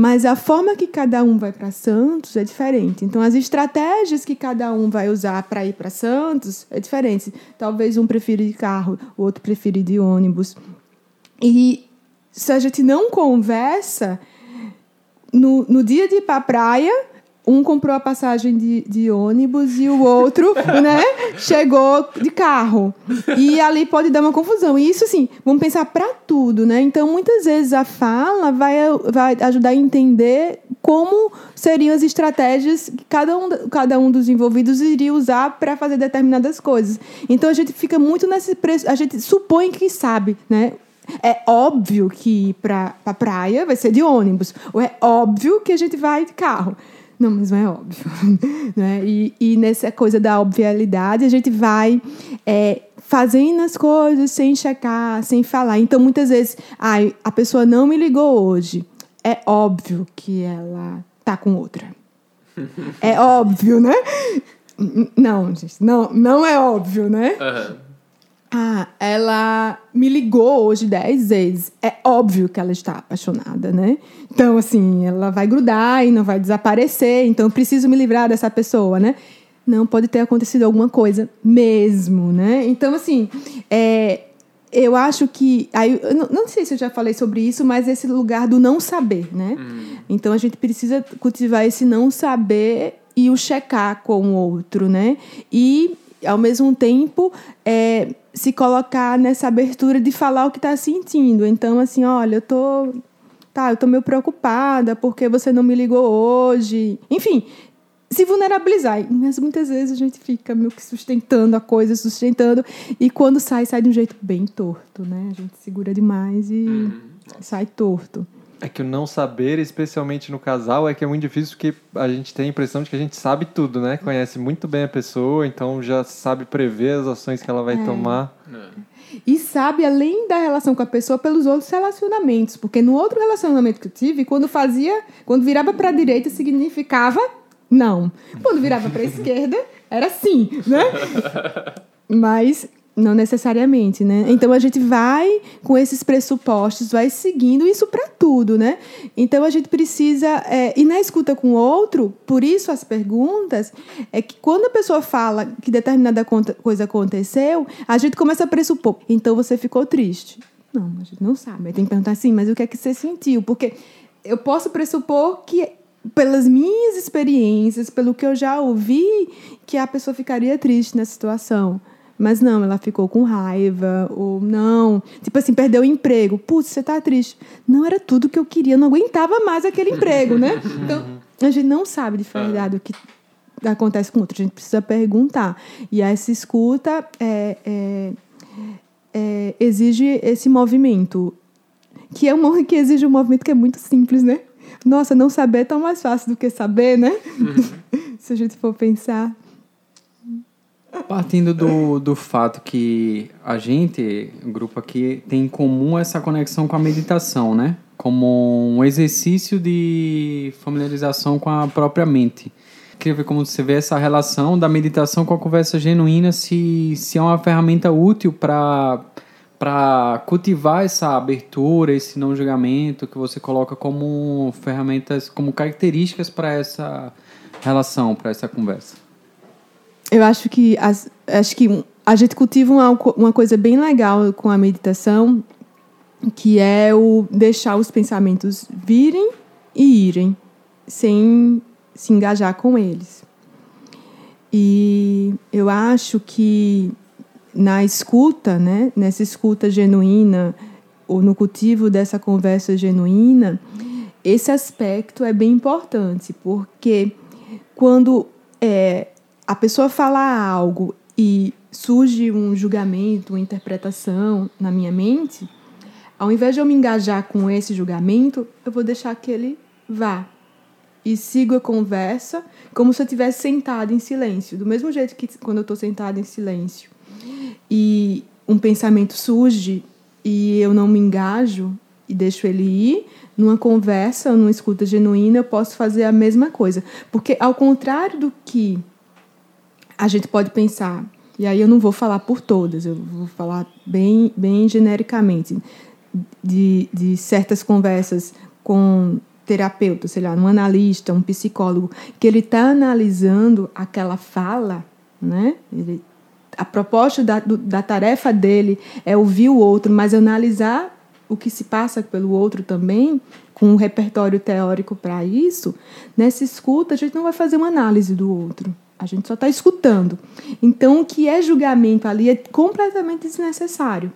Mas a forma que cada um vai para Santos é diferente. Então, as estratégias que cada um vai usar para ir para Santos é diferente. Talvez um prefira de carro, o outro prefira de ônibus. E se a gente não conversa, no, no dia de ir para a praia, um comprou a passagem de, de ônibus e o outro, né, chegou de carro. E ali pode dar uma confusão. E isso, assim, vamos pensar para tudo, né? Então, muitas vezes a fala vai, vai ajudar a entender como seriam as estratégias que cada um, cada um dos envolvidos iria usar para fazer determinadas coisas. Então, a gente fica muito nesse preço, a gente supõe que sabe, né? É óbvio que para a pra praia vai ser de ônibus, ou é óbvio que a gente vai de carro. Não, mas não é óbvio. né? e, e nessa coisa da obvialidade, a gente vai é, fazendo as coisas sem checar, sem falar. Então, muitas vezes, ai, a pessoa não me ligou hoje. É óbvio que ela tá com outra. é óbvio, né? Não, gente, não, não é óbvio, né? Uhum. Ah, ela me ligou hoje dez vezes. É óbvio que ela está apaixonada, né? Então, assim, ela vai grudar e não vai desaparecer. Então, eu preciso me livrar dessa pessoa, né? Não pode ter acontecido alguma coisa mesmo, né? Então, assim, é, eu acho que. Aí, não, não, sei se eu já falei sobre isso, mas esse lugar do não saber, né? Hum. Então, a gente precisa cultivar esse não saber e o checar com o outro, né? E ao mesmo tempo é, se colocar nessa abertura de falar o que está sentindo. Então, assim, olha, eu tô, tá, eu tô meio preocupada porque você não me ligou hoje. Enfim, se vulnerabilizar. Mas muitas vezes a gente fica meio que sustentando a coisa, sustentando, e quando sai, sai de um jeito bem torto, né? A gente segura demais e Uhum. sai torto. É que o não saber, especialmente no casal, é que é muito difícil porque a gente tem a impressão de que a gente sabe tudo, né? Conhece muito bem a pessoa, então já sabe prever as ações que ela vai tomar. E sabe, além da relação com a pessoa, pelos outros relacionamentos. Porque no outro relacionamento que eu tive, quando fazia, quando virava para a direita, significava não. Quando virava para a esquerda, era sim, né? Mas não necessariamente, né? Então a gente vai com esses pressupostos, vai seguindo isso para tudo, né? Então a gente precisa é, e na escuta com o outro, por isso as perguntas é que quando a pessoa fala que determinada coisa aconteceu, a gente começa a pressupor. Então você ficou triste? Não, a gente não sabe. Aí tem que perguntar assim, mas o que é que você sentiu? Porque eu posso pressupor que pelas minhas experiências, pelo que eu já ouvi, que a pessoa ficaria triste na situação. Mas não, ela ficou com raiva, ou não. Tipo assim, perdeu o emprego. Putz, você tá triste. Não era tudo que eu queria, não aguentava mais aquele emprego, né? Então, a gente não sabe de verdade o que acontece com o outro, a gente precisa perguntar. E essa escuta é, é, é, exige esse movimento, que é um que exige um movimento que é muito simples, né? Nossa, não saber é tão mais fácil do que saber, né? Se a gente for pensar. Partindo do, do fato que a gente, o grupo aqui, tem em comum essa conexão com a meditação, né? Como um exercício de familiarização com a própria mente. Queria ver como você vê essa relação da meditação com a conversa genuína, se, se é uma ferramenta útil para para cultivar essa abertura, esse não julgamento que você coloca como ferramentas, como características para essa relação, para essa conversa. Eu acho que, as, acho que a gente cultiva uma, uma coisa bem legal com a meditação, que é o deixar os pensamentos virem e irem, sem se engajar com eles. E eu acho que na escuta, né, nessa escuta genuína, ou no cultivo dessa conversa genuína, esse aspecto é bem importante, porque quando é, a pessoa fala algo e surge um julgamento, uma interpretação na minha mente, ao invés de eu me engajar com esse julgamento, eu vou deixar que ele vá. E sigo a conversa como se eu estivesse sentada em silêncio. Do mesmo jeito que quando eu estou sentada em silêncio e um pensamento surge e eu não me engajo e deixo ele ir, numa conversa, numa escuta genuína, eu posso fazer a mesma coisa. Porque, ao contrário do que a gente pode pensar, e aí eu não vou falar por todas, eu vou falar bem, bem genericamente, de, de certas conversas com terapeuta, sei lá, um analista, um psicólogo, que ele está analisando aquela fala, né? Ele, a proposta da, do, da tarefa dele é ouvir o outro, mas analisar o que se passa pelo outro também, com um repertório teórico para isso, nessa escuta a gente não vai fazer uma análise do outro. A gente só está escutando. Então, o que é julgamento ali é completamente desnecessário.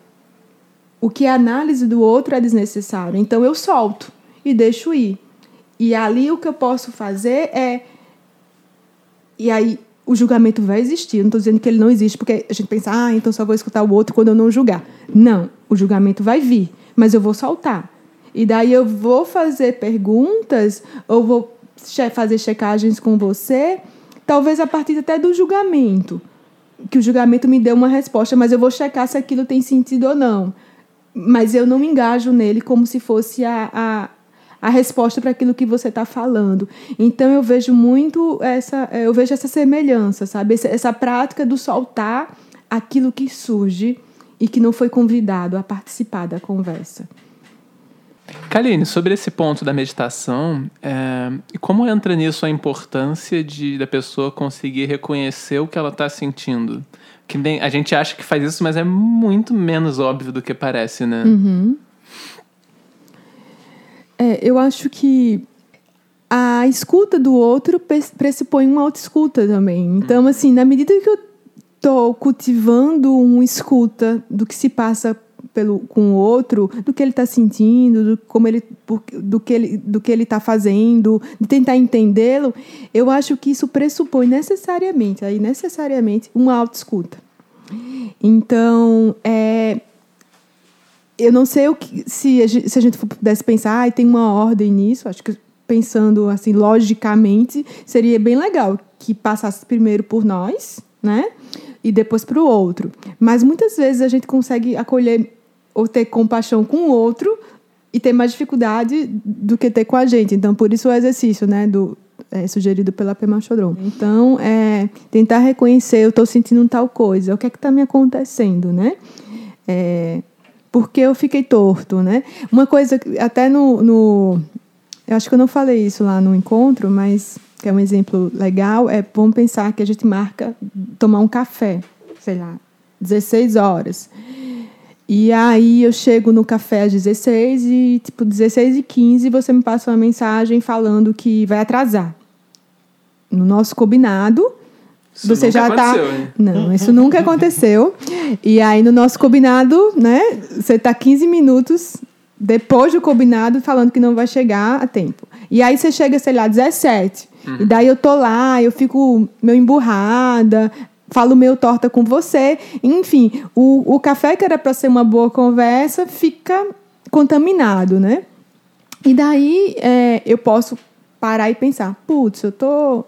O que é análise do outro é desnecessário. Então, eu solto e deixo ir. E ali o que eu posso fazer é. E aí o julgamento vai existir. Eu não estou dizendo que ele não existe, porque a gente pensa, ah, então só vou escutar o outro quando eu não julgar. Não, o julgamento vai vir, mas eu vou soltar. E daí eu vou fazer perguntas, ou vou fazer checagens com você, talvez a partir até do julgamento. Que o julgamento me deu uma resposta, mas eu vou checar se aquilo tem sentido ou não. Mas eu não me engajo nele como se fosse a, a, a resposta para aquilo que você está falando. Então eu vejo muito essa, eu vejo essa semelhança, sabe? Essa, essa prática do soltar aquilo que surge e que não foi convidado a participar da conversa. Kaline, sobre esse ponto da meditação, é, como entra nisso a importância de da pessoa conseguir reconhecer o que ela está sentindo? Que a gente acha que faz isso, mas é muito menos óbvio do que parece, né? Uhum. É, eu acho que a escuta do outro pressupõe uma autoescuta também. Então, assim, na medida que eu estou cultivando uma escuta do que se passa pelo, com o outro, do que ele está sentindo, do, como ele, do que ele do que ele está fazendo, de tentar entendê-lo, eu acho que isso pressupõe necessariamente, aí necessariamente, uma autoescuta. Então, é, eu não sei o que, se, a gente, se a gente pudesse pensar, ah, tem uma ordem nisso, acho que pensando assim logicamente, seria bem legal que passasse primeiro por nós, né? E depois para o outro. Mas muitas vezes a gente consegue acolher ou ter compaixão com o outro e ter mais dificuldade do que ter com a gente. Então, por isso o exercício, né, do é, sugerido pela Pema Chodron. Então, é, tentar reconhecer, eu estou sentindo tal coisa, o que é que está me acontecendo, né? É, porque eu fiquei torto, né? Uma coisa, até no, no, Eu acho que eu não falei isso lá no encontro, mas que é um exemplo legal, é vamos pensar que a gente marca tomar um café, sei lá, 16 horas. E aí eu chego no café às 16 e, tipo, 16 e 15 você me passa uma mensagem falando que vai atrasar. No nosso combinado, Isso você nunca já tá. hein? Não, isso nunca aconteceu. E aí no nosso combinado, né, você tá 15 minutos depois do combinado falando que não vai chegar a tempo. E aí você chega, sei lá, 17. E daí eu tô lá, eu fico meio emburrada, falo meio torta com você. Enfim, o, o café que era para ser uma boa conversa fica contaminado, né? E daí é, eu posso parar e pensar, putz, eu tô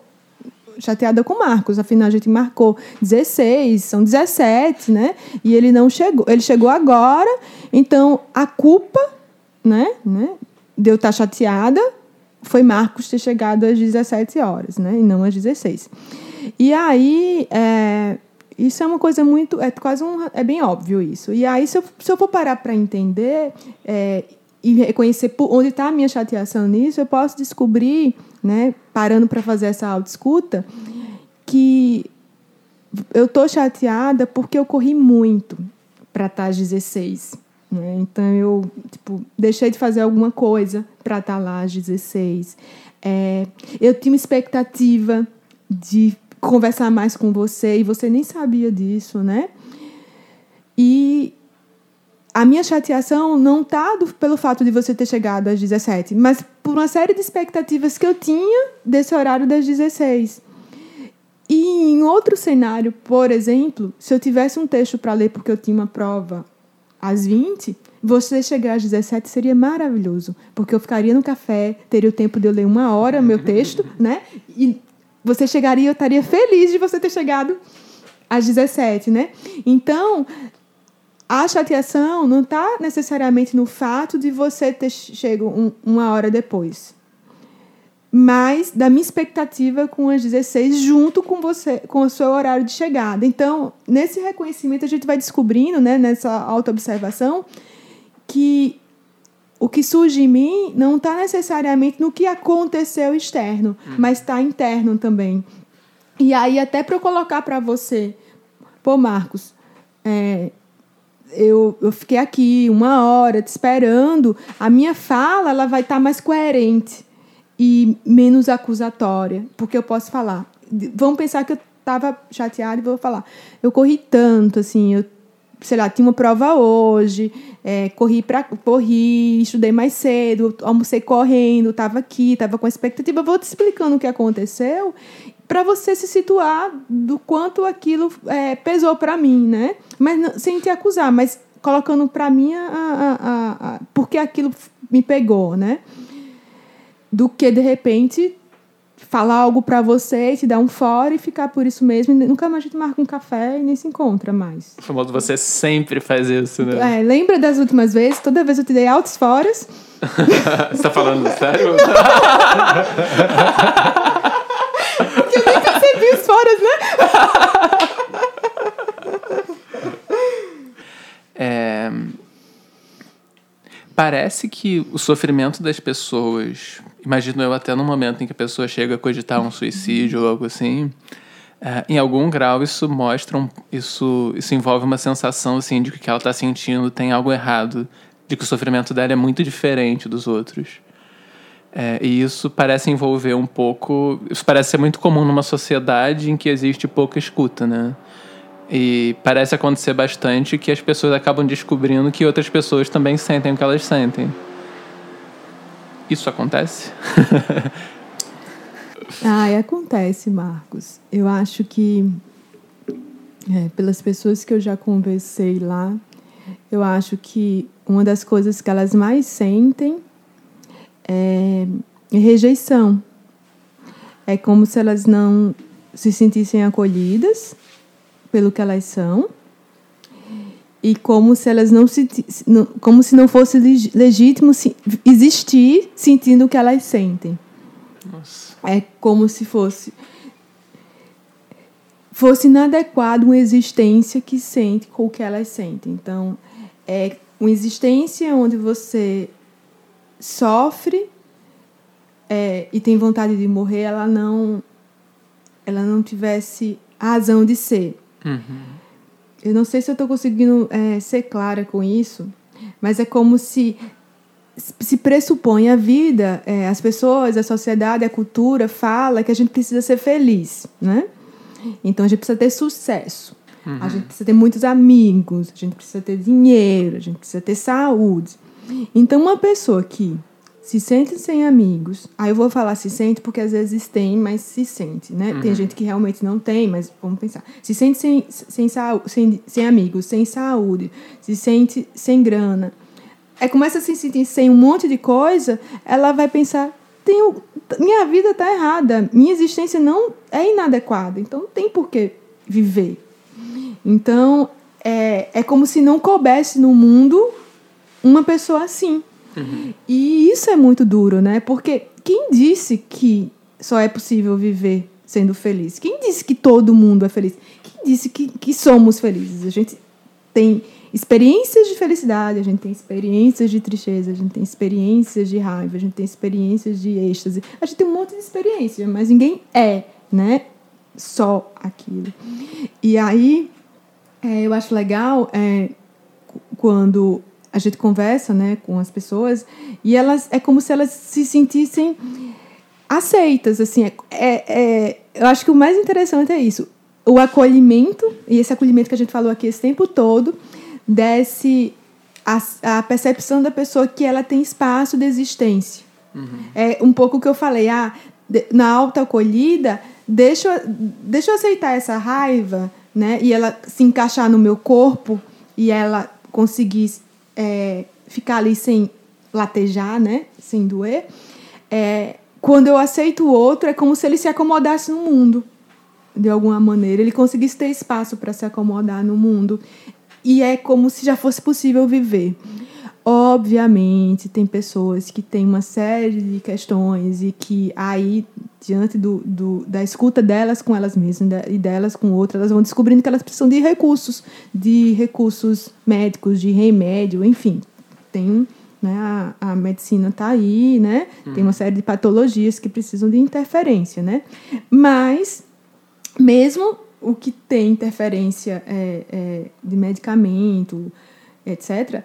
chateada com o Marcos, afinal a gente marcou 16, são 17, né? E ele não chegou, ele chegou agora, então a culpa, né, né, de eu estar chateada foi Marcos ter chegado às 17 horas, né, e não às 16. E aí, é, isso é uma coisa muito. É quase um. É bem óbvio isso. E aí, se eu, se eu for parar para entender é, e reconhecer onde está a minha chateação nisso, eu posso descobrir, né, parando para fazer essa autoescuta, que eu tô chateada porque eu corri muito para estar às 16. Né? Então eu tipo, deixei de fazer alguma coisa para estar lá às 16. É, eu tinha uma expectativa de conversar mais com você e você nem sabia disso, né? E a minha chateação não está pelo fato de você ter chegado às 17, mas por uma série de expectativas que eu tinha desse horário das 16. E em outro cenário, por exemplo, se eu tivesse um texto para ler porque eu tinha uma prova às 20, você chegar às 17 seria maravilhoso, porque eu ficaria no café, teria o tempo de eu ler uma hora meu texto, né? E você chegaria, eu estaria feliz de você ter chegado às 17, né? Então, a chateação não está necessariamente no fato de você ter chego um, uma hora depois, mas da minha expectativa com as 16 junto com você, com o seu horário de chegada. Então, nesse reconhecimento a gente vai descobrindo, né, nessa autoobservação, que o que surge em mim não está necessariamente no que aconteceu externo, Hum. mas está interno também. E aí, até para eu colocar para você, pô, Marcos, é, eu, eu fiquei aqui uma hora te esperando, a minha fala ela vai estar mais coerente e menos acusatória, porque eu posso falar. Vamos pensar que eu estava chateada e vou falar. Eu corri tanto, assim, eu sei lá, tinha uma prova hoje, é, corri para corri, estudei mais cedo, almocei correndo, estava aqui, estava com expectativa. Vou te explicando o que aconteceu para você se situar do quanto aquilo é, pesou para mim, né? Mas sem te acusar, mas colocando para mim a, a, a, a, porque aquilo me pegou, né? Do que de repente falar algo para você te dar um fora e ficar por isso mesmo. E nunca mais a gente marca um café e nem se encontra mais. O famoso você sempre faz isso, né? É, lembra das últimas vezes? Toda vez eu te dei altos foras. Você tá falando sério? Que eu nem percebi os foras, né? É, Parece que o sofrimento das pessoas, imagino eu até no momento em que a pessoa chega a cogitar um suicídio ou algo assim, é, em algum grau isso mostra, um, isso, isso envolve uma sensação assim de que o que ela está sentindo tem algo errado, de que o sofrimento dela é muito diferente dos outros. É, e isso parece envolver um pouco. Isso parece ser muito comum numa sociedade em que existe pouca escuta, né? E parece acontecer bastante que as pessoas acabam descobrindo que outras pessoas também sentem o que elas sentem. Isso acontece? ah, acontece, Marcos. Eu acho que, é, pelas pessoas que eu já conversei lá, eu acho que uma das coisas que elas mais sentem é rejeição. É como se elas não se sentissem acolhidas pelo que elas são e como se elas não se como se não fosse legítimo existir sentindo o que elas sentem. Nossa. É como se fosse fosse inadequado uma existência que sente com o que elas sentem. Então, é uma existência onde você sofre é, e tem vontade de morrer, ela não ela não tivesse razão de ser. Uhum. Eu não sei se eu estou conseguindo é, ser clara com isso, mas é como se se pressupõe a vida, é, as pessoas, a sociedade, a cultura fala que a gente precisa ser feliz, né? Então a gente precisa ter sucesso, uhum. a gente precisa ter muitos amigos, a gente precisa ter dinheiro, a gente precisa ter saúde. Então uma pessoa que se sente sem amigos. Aí eu vou falar se sente porque às vezes tem, mas se sente, né? Uhum. Tem gente que realmente não tem, mas vamos pensar. Se sente sem, sem, sem, sem amigos, sem saúde, se sente sem grana. Aí começa a se sentir sem um monte de coisa, ela vai pensar, tenho, minha vida está errada, minha existência não é inadequada, então não tem por que viver. Então, é, é como se não coubesse no mundo uma pessoa assim. Uhum. E isso é muito duro, né? Porque quem disse que só é possível viver sendo feliz? Quem disse que todo mundo é feliz? Quem disse que, que somos felizes? A gente tem experiências de felicidade, a gente tem experiências de tristeza, a gente tem experiências de raiva, a gente tem experiências de êxtase, a gente tem um monte de experiências, mas ninguém é, né? Só aquilo. E aí, é, eu acho legal é, quando a gente conversa né, com as pessoas e elas é como se elas se sentissem aceitas assim é, é, é, eu acho que o mais interessante é isso o acolhimento e esse acolhimento que a gente falou aqui esse tempo todo desce a, a percepção da pessoa que ela tem espaço de existência uhum. é um pouco o que eu falei ah na alta acolhida deixa deixa eu aceitar essa raiva né e ela se encaixar no meu corpo e ela conseguir é, ficar ali sem latejar, né? Sem doer. É, quando eu aceito o outro, é como se ele se acomodasse no mundo, de alguma maneira. Ele conseguisse ter espaço para se acomodar no mundo. E é como se já fosse possível viver. Obviamente, tem pessoas que têm uma série de questões e que aí, diante do, do, da escuta delas com elas mesmas e delas com outras, elas vão descobrindo que elas precisam de recursos, de recursos médicos, de remédio, enfim. Tem, né, a, a medicina está aí, né? Tem uma série de patologias que precisam de interferência, né? Mas, mesmo o que tem interferência é, é, de medicamento, etc.,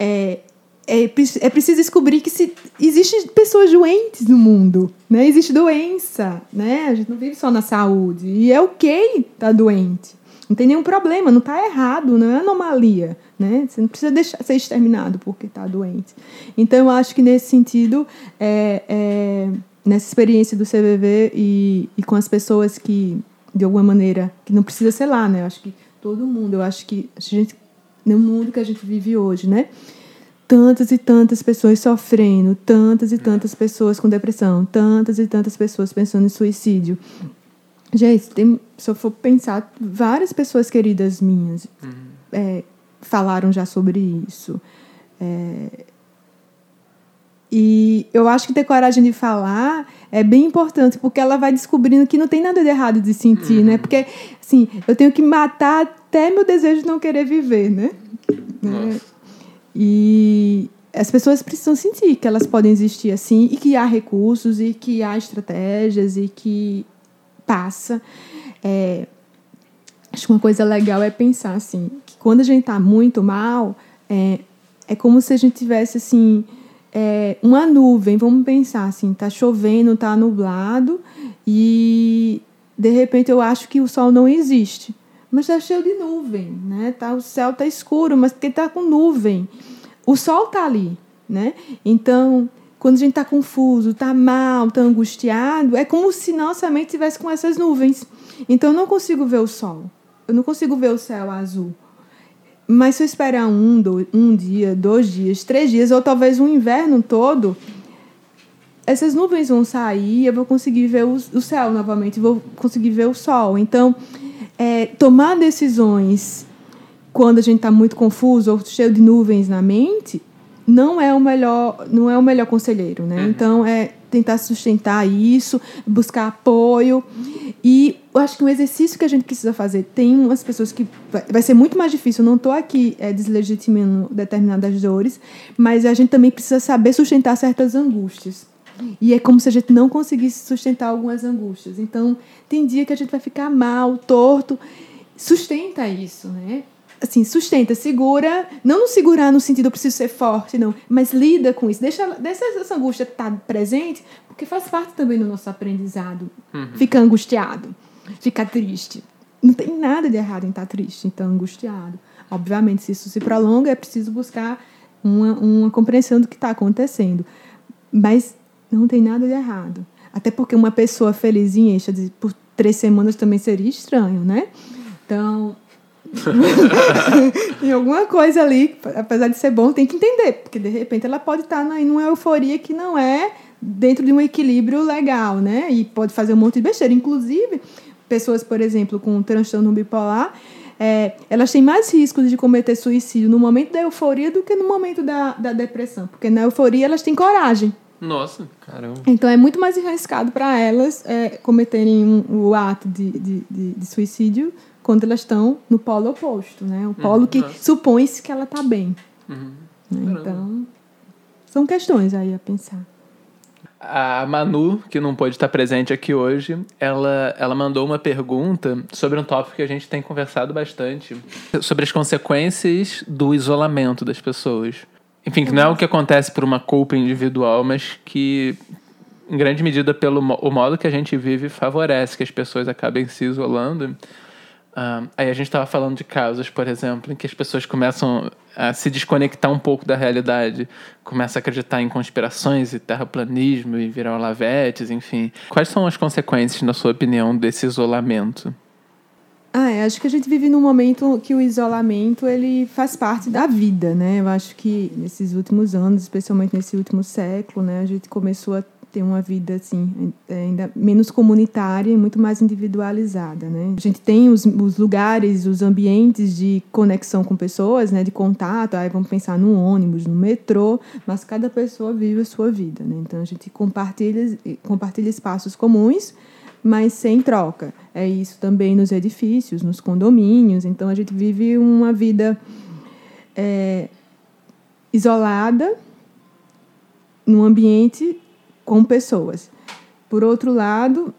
é, é, é preciso descobrir que se, existem pessoas doentes no mundo, né? Existe doença, né? A gente não vive só na saúde. E é ok tá doente. Não tem nenhum problema, não está errado, não é anomalia, né? Você não precisa deixar ser exterminado porque está doente. Então, eu acho que nesse sentido, é, é, nessa experiência do CVV e, e com as pessoas que, de alguma maneira, que não precisa ser lá, né? Eu acho que todo mundo, eu acho que a gente no mundo que a gente vive hoje, né? Tantas e tantas pessoas sofrendo, tantas e tantas pessoas com depressão, tantas e tantas pessoas pensando em suicídio. Gente, tem, se eu for pensar, várias pessoas queridas minhas uhum. é, falaram já sobre isso. É, e eu acho que ter coragem de falar é bem importante, porque ela vai descobrindo que não tem nada de errado de sentir, né? uhum. né? Porque, assim, eu tenho que matar até meu desejo de não querer viver, né? né? E as pessoas precisam sentir que elas podem existir assim e que há recursos e que há estratégias e que passa. É, acho que uma coisa legal é pensar assim, que quando a gente está muito mal, é, é como se a gente tivesse assim é, uma nuvem, vamos pensar assim, tá chovendo, tá nublado e de repente eu acho que o sol não existe. Mas está cheio de nuvem, né? Tá, o céu está escuro, mas porque está com nuvem. O sol está ali, né? Então, quando a gente está confuso, está mal, está angustiado, é como se nossa mente estivesse com essas nuvens. Então, eu não consigo ver o sol. Eu não consigo ver o céu azul. Mas se eu esperar um, dois, um dia, dois dias, três dias, ou talvez um inverno todo, essas nuvens vão sair, eu vou conseguir ver o, o céu novamente, vou conseguir ver o sol. Então, é, tomar decisões quando a gente está muito confuso ou cheio de nuvens na mente não é o melhor não é o melhor conselheiro né? Uhum. então é tentar sustentar isso buscar apoio. E eu acho que um exercício que a gente precisa fazer tem umas pessoas que vai, vai ser muito mais difícil eu não estou aqui é, deslegitimando determinadas dores mas a gente também precisa saber sustentar certas angústias e é como se a gente não conseguisse sustentar algumas angústias. Então, tem dia que a gente vai ficar mal, torto. Sustenta isso, né? Assim, sustenta, segura. Não segurar no sentido eu preciso ser forte, não. Mas lida com isso. Deixa, deixa essa angústia estar presente, porque faz parte também do nosso aprendizado. Uhum. Ficar angustiado, ficar triste. Não tem nada de errado em estar triste, então angustiado. Obviamente, se isso se prolonga, é preciso buscar uma, uma compreensão do que está acontecendo. Mas não tem nada de errado. Até porque uma pessoa felizinha por três semanas também seria estranho, né? Então, tem alguma coisa ali, apesar de ser bom, tem que entender, porque de repente ela pode estar em uma euforia que não é dentro de um equilíbrio legal, né? E pode fazer um monte de besteira. Inclusive, pessoas, por exemplo, com transtorno bipolar, é, elas têm mais riscos de cometer suicídio no momento da euforia do que no momento da, da depressão, porque na euforia elas têm coragem. Nossa, caramba. Então é muito mais arriscado para elas é, cometerem um, o ato de, de, de, de, suicídio quando elas estão no polo oposto, né? O polo uhum, que supõe-se que ela está bem. Uhum. Né? Então, são questões aí a pensar. A Manu, que não pôde estar presente aqui hoje, ela, ela mandou uma pergunta sobre um tópico que a gente tem conversado bastante, sobre as consequências do isolamento das pessoas. Enfim, que não é o que acontece por uma culpa individual, mas que, em grande medida, pelo o modo que a gente vive, favorece que as pessoas acabem se isolando. Uh, aí a gente estava falando de casos, por exemplo, em que as pessoas começam a se desconectar um pouco da realidade, começam a acreditar em conspirações e terraplanismo e virar lavetes, enfim. Quais são as consequências, na sua opinião, desse isolamento? Ah, é, acho que a gente vive num momento que o isolamento ele faz parte da vida, né? Eu acho que nesses últimos anos, especialmente nesse último século, né, a gente começou a ter uma vida assim ainda menos comunitária e muito mais individualizada, né? A gente tem os, os lugares, os ambientes de conexão com pessoas, né, de contato. Aí vamos pensar no ônibus, no metrô, mas cada pessoa vive a sua vida, né? Então a gente compartilha compartilha espaços comuns mas sem troca. É isso também nos edifícios, nos condomínios. Então a gente vive uma vida é, isolada num ambiente com pessoas. Por outro lado,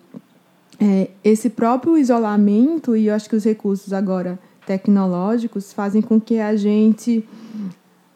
é, esse próprio isolamento e eu acho que os recursos agora tecnológicos fazem com que a gente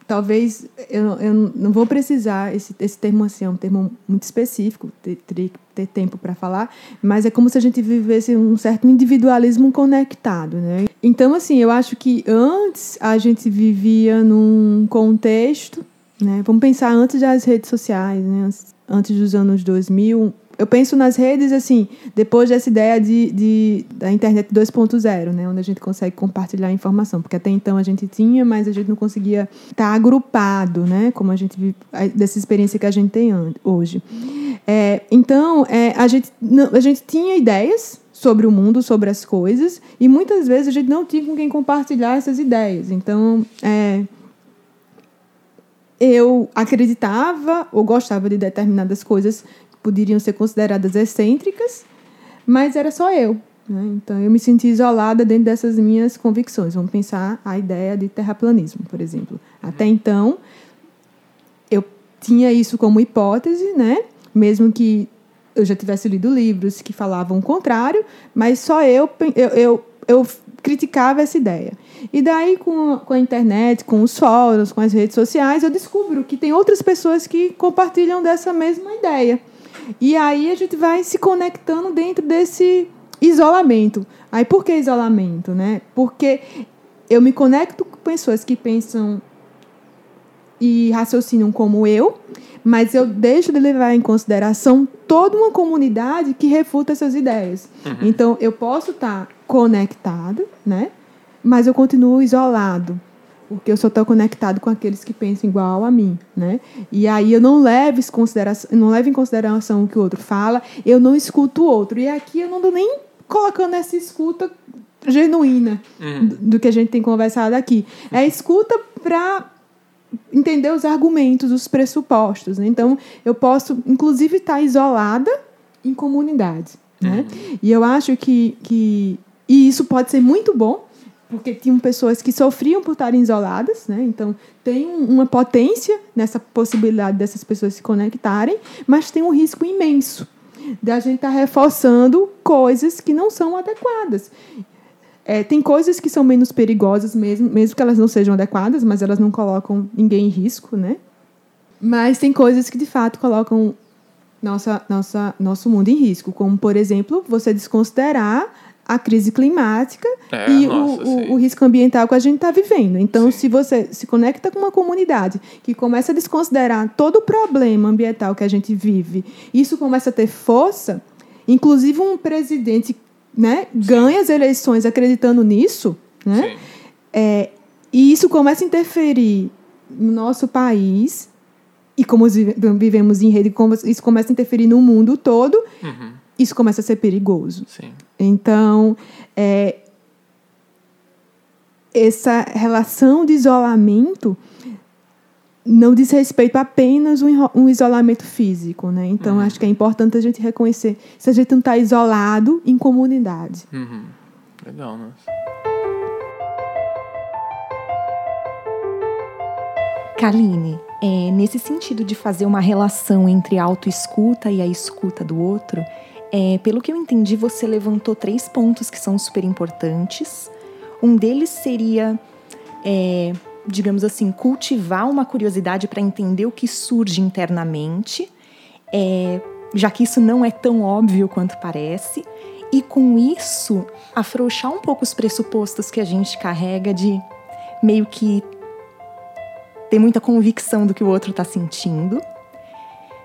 talvez eu, eu não vou precisar esse, esse termo assim é um termo muito específico teria que ter tempo para falar mas é como se a gente vivesse um certo individualismo conectado né? Então assim eu acho que antes a gente vivia num contexto né? Vamos pensar antes das redes sociais né? Antes dos anos 2000 eu penso nas redes assim, depois dessa ideia de, de da internet 2.0, né, onde a gente consegue compartilhar informação, porque até então a gente tinha, mas a gente não conseguia estar tá agrupado, né, como a gente dessa experiência que a gente tem hoje. É, então, é, a, gente, a gente tinha ideias sobre o mundo, sobre as coisas, e muitas vezes a gente não tinha com quem compartilhar essas ideias. Então, é, eu acreditava ou gostava de determinadas coisas poderiam ser consideradas excêntricas, mas era só eu. Né? Então eu me senti isolada dentro dessas minhas convicções. Vamos pensar a ideia de terraplanismo, por exemplo. Até então, eu tinha isso como hipótese, né? mesmo que eu já tivesse lido livros que falavam o contrário, mas só eu, eu, eu, eu criticava essa ideia. E daí, com, com a internet, com os fóruns, com as redes sociais, eu descubro que tem outras pessoas que compartilham dessa mesma ideia. E aí a gente vai se conectando dentro desse isolamento. Aí por que isolamento, né? Porque eu me conecto com pessoas que pensam e raciocinam como eu, mas eu deixo de levar em consideração toda uma comunidade que refuta essas ideias. Uhum. Então eu posso estar conectado, né? Mas eu continuo isolado porque eu só estou conectado com aqueles que pensam igual a mim, né? E aí eu não levo, em consideração, não levo em consideração o que o outro fala, eu não escuto o outro. E aqui eu não estou nem colocando essa escuta genuína uhum. do, do, que a gente tem conversado aqui. É escuta para entender os argumentos, os pressupostos. Né? Então, eu posso, inclusive, estar isolada em comunidade. Né? Uhum. E eu acho que, que e isso pode ser muito bom porque tinham pessoas que sofriam por estarem isoladas, né? Então tem uma potência nessa possibilidade dessas pessoas se conectarem, mas tem um risco imenso da gente estar tá reforçando coisas que não são adequadas. É, tem coisas que são menos perigosas mesmo, mesmo que elas não sejam adequadas, mas elas não colocam ninguém em risco, né? Mas tem coisas que de fato colocam nossa, nossa, nosso mundo em risco, como por exemplo você desconsiderar a crise climática é, e nossa, o, o, o, risco ambiental que a gente está vivendo. Então, sim. se você se conecta com uma comunidade que começa a desconsiderar todo o problema ambiental que a gente vive, isso começa a ter força, inclusive um presidente né, ganha as eleições acreditando nisso, né? É, e isso começa a interferir no nosso país e como vivemos em rede, isso começa a interferir no mundo todo. Uhum isso começa a ser perigoso. Sim. Então, é, essa relação de isolamento não diz respeito apenas um, um isolamento físico, né? Então, uhum. acho que é importante a gente reconhecer se a gente não está isolado em comunidade. Uhum. Legal, né? Kaline, é, nesse sentido de fazer uma relação entre a autoescuta e a escuta do outro, é, pelo que eu entendi, você levantou três pontos que são super importantes. Um deles seria, é, digamos assim, cultivar uma curiosidade para entender o que surge internamente, é, já que isso não é tão óbvio quanto parece. E com isso, afrouxar um pouco os pressupostos que a gente carrega de meio que ter muita convicção do que o outro está sentindo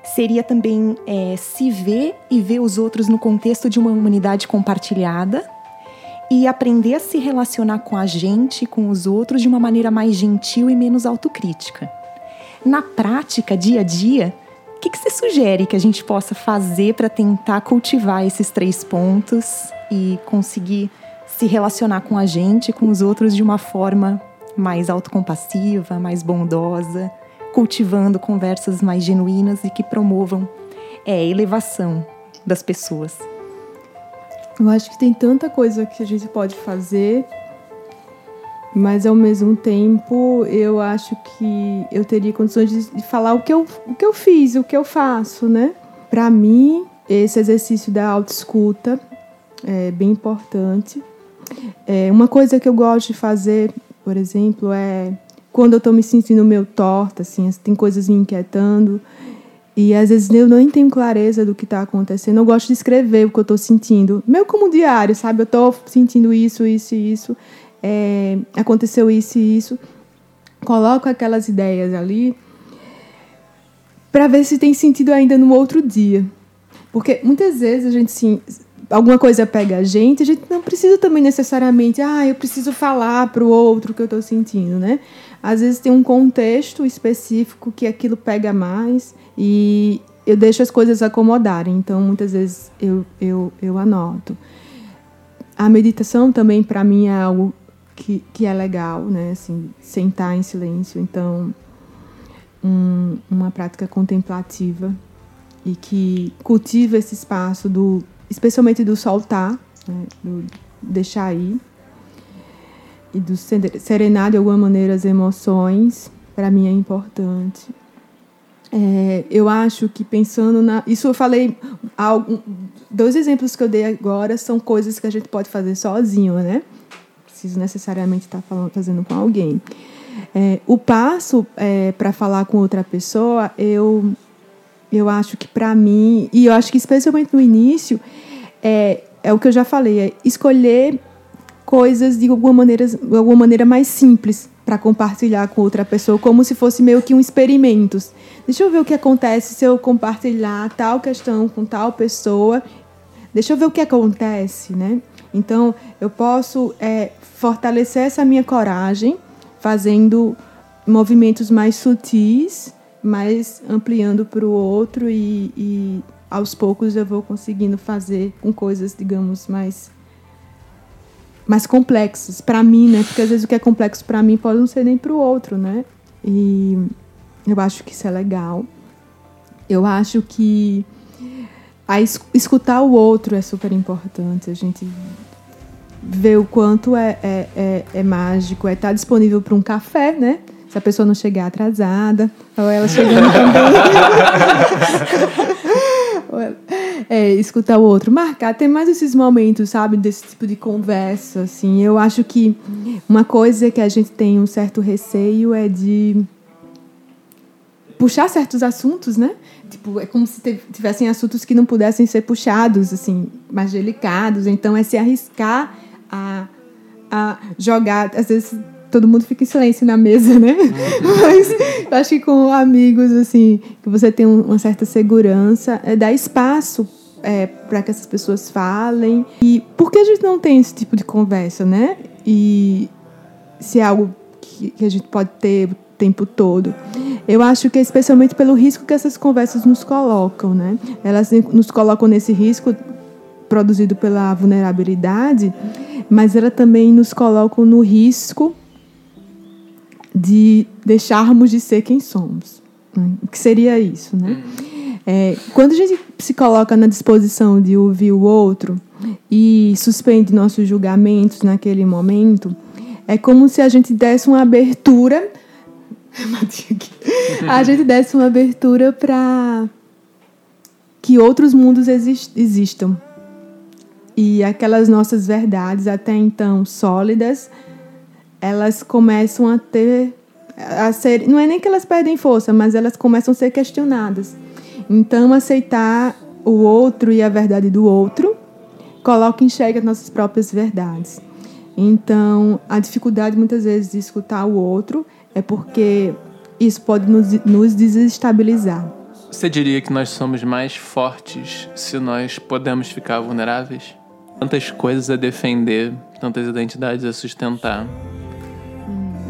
seria também é, se ver e ver os outros no contexto de uma humanidade compartilhada e aprender a se relacionar com a gente e com os outros de uma maneira mais gentil e menos autocrítica. Na prática, dia a dia, o que, que você sugere que a gente possa fazer para tentar cultivar esses três pontos e conseguir se relacionar com a gente e com os outros de uma forma mais autocompassiva, mais bondosa? Cultivando conversas mais genuínas e que promovam é, a elevação das pessoas. Eu acho que tem tanta coisa que a gente pode fazer, mas ao mesmo tempo eu acho que eu teria condições de, falar o que, eu, o que eu fiz, o que eu faço, né? Para mim, esse exercício da autoescuta é bem importante. É, uma coisa que eu gosto de fazer, por exemplo, é quando eu estou me sentindo meio torta, assim, tem coisas me inquietando. E às vezes eu nem tenho clareza do que está acontecendo. Eu gosto de escrever o que eu estou sentindo. Meio como diário, sabe? Eu estou sentindo isso, isso e isso. É, aconteceu isso e isso. Coloco aquelas ideias ali para ver se tem sentido ainda no outro dia. Porque muitas vezes a gente sim, alguma coisa pega a gente, a gente não precisa também necessariamente, ah, eu preciso falar para o outro o que eu estou sentindo, né? Às vezes tem um contexto específico que aquilo pega mais e eu deixo as coisas acomodarem. Então, muitas vezes eu, eu, eu anoto. A meditação também, para mim, é algo que, que é legal, né? Assim, sentar em silêncio. Então, um, uma prática contemplativa e que cultiva esse espaço do, especialmente do soltar, né? do deixar ir e do serenar de alguma maneira as emoções, para mim é importante. É, eu acho que pensando na. Isso eu falei. Dois exemplos que eu dei agora são coisas que a gente pode fazer sozinho, né? Preciso necessariamente estar falando, fazendo com alguém. É, o passo é, para falar com outra pessoa, eu, eu acho que para mim, e eu acho que especialmente no início, é é o que eu já falei, é escolher coisas de alguma maneira, de alguma maneira mais simples para compartilhar com outra pessoa, como se fosse meio que um experimento. Deixa eu ver o que acontece se eu compartilhar tal questão com tal pessoa. Deixa eu ver o que acontece, né? Então, eu posso é, fortalecer essa minha coragem fazendo movimentos mais sutis, mas ampliando para o outro e, e aos poucos eu vou conseguindo fazer com coisas, digamos, mais mais complexas para mim, né? Porque às vezes o que é complexo para mim pode não ser nem para o outro, né? E eu acho que isso é legal. Eu acho que a escutar o outro é super importante. A gente vê o quanto é, é, é, é mágico, é estar tá disponível para um café, né? Se a pessoa não chegar atrasada, ou ela chegando também. é, escutar o outro, marcar, ter mais esses momentos, sabe, desse tipo de conversa, assim. Eu acho que uma coisa que a gente tem um certo receio é de puxar certos assuntos, né? Tipo, é como se tivessem assuntos que não pudessem ser puxados, assim, mais delicados. Então, é se arriscar a, a jogar, às vezes todo mundo fica em silêncio na mesa, né? Uhum. Mas eu acho que com amigos, assim, que você tem uma certa segurança, é dar espaço é, para que essas pessoas falem. E por que a gente não tem esse tipo de conversa, né? E se é algo que, que a gente pode ter o tempo todo. Eu acho que é especialmente pelo risco que essas conversas nos colocam, né? Elas nos colocam nesse risco produzido pela vulnerabilidade, mas ela também nos colocam no risco de deixarmos de ser quem somos. Né? O que seria isso, né? É, quando a gente se coloca na disposição de ouvir o outro e suspende nossos julgamentos naquele momento, é como se a gente desse uma abertura. a gente desse uma abertura para que outros mundos existam. E aquelas nossas verdades, até então sólidas, elas começam a ter a ser, não é nem que elas perdem força, mas elas começam a ser questionadas. Então, aceitar o outro e a verdade do outro coloca em xeque as nossas próprias verdades. Então, a dificuldade muitas vezes de escutar o outro é porque isso pode nos, nos desestabilizar. Você diria que nós somos mais fortes se nós podemos ficar vulneráveis? Tantas coisas a defender, tantas identidades a sustentar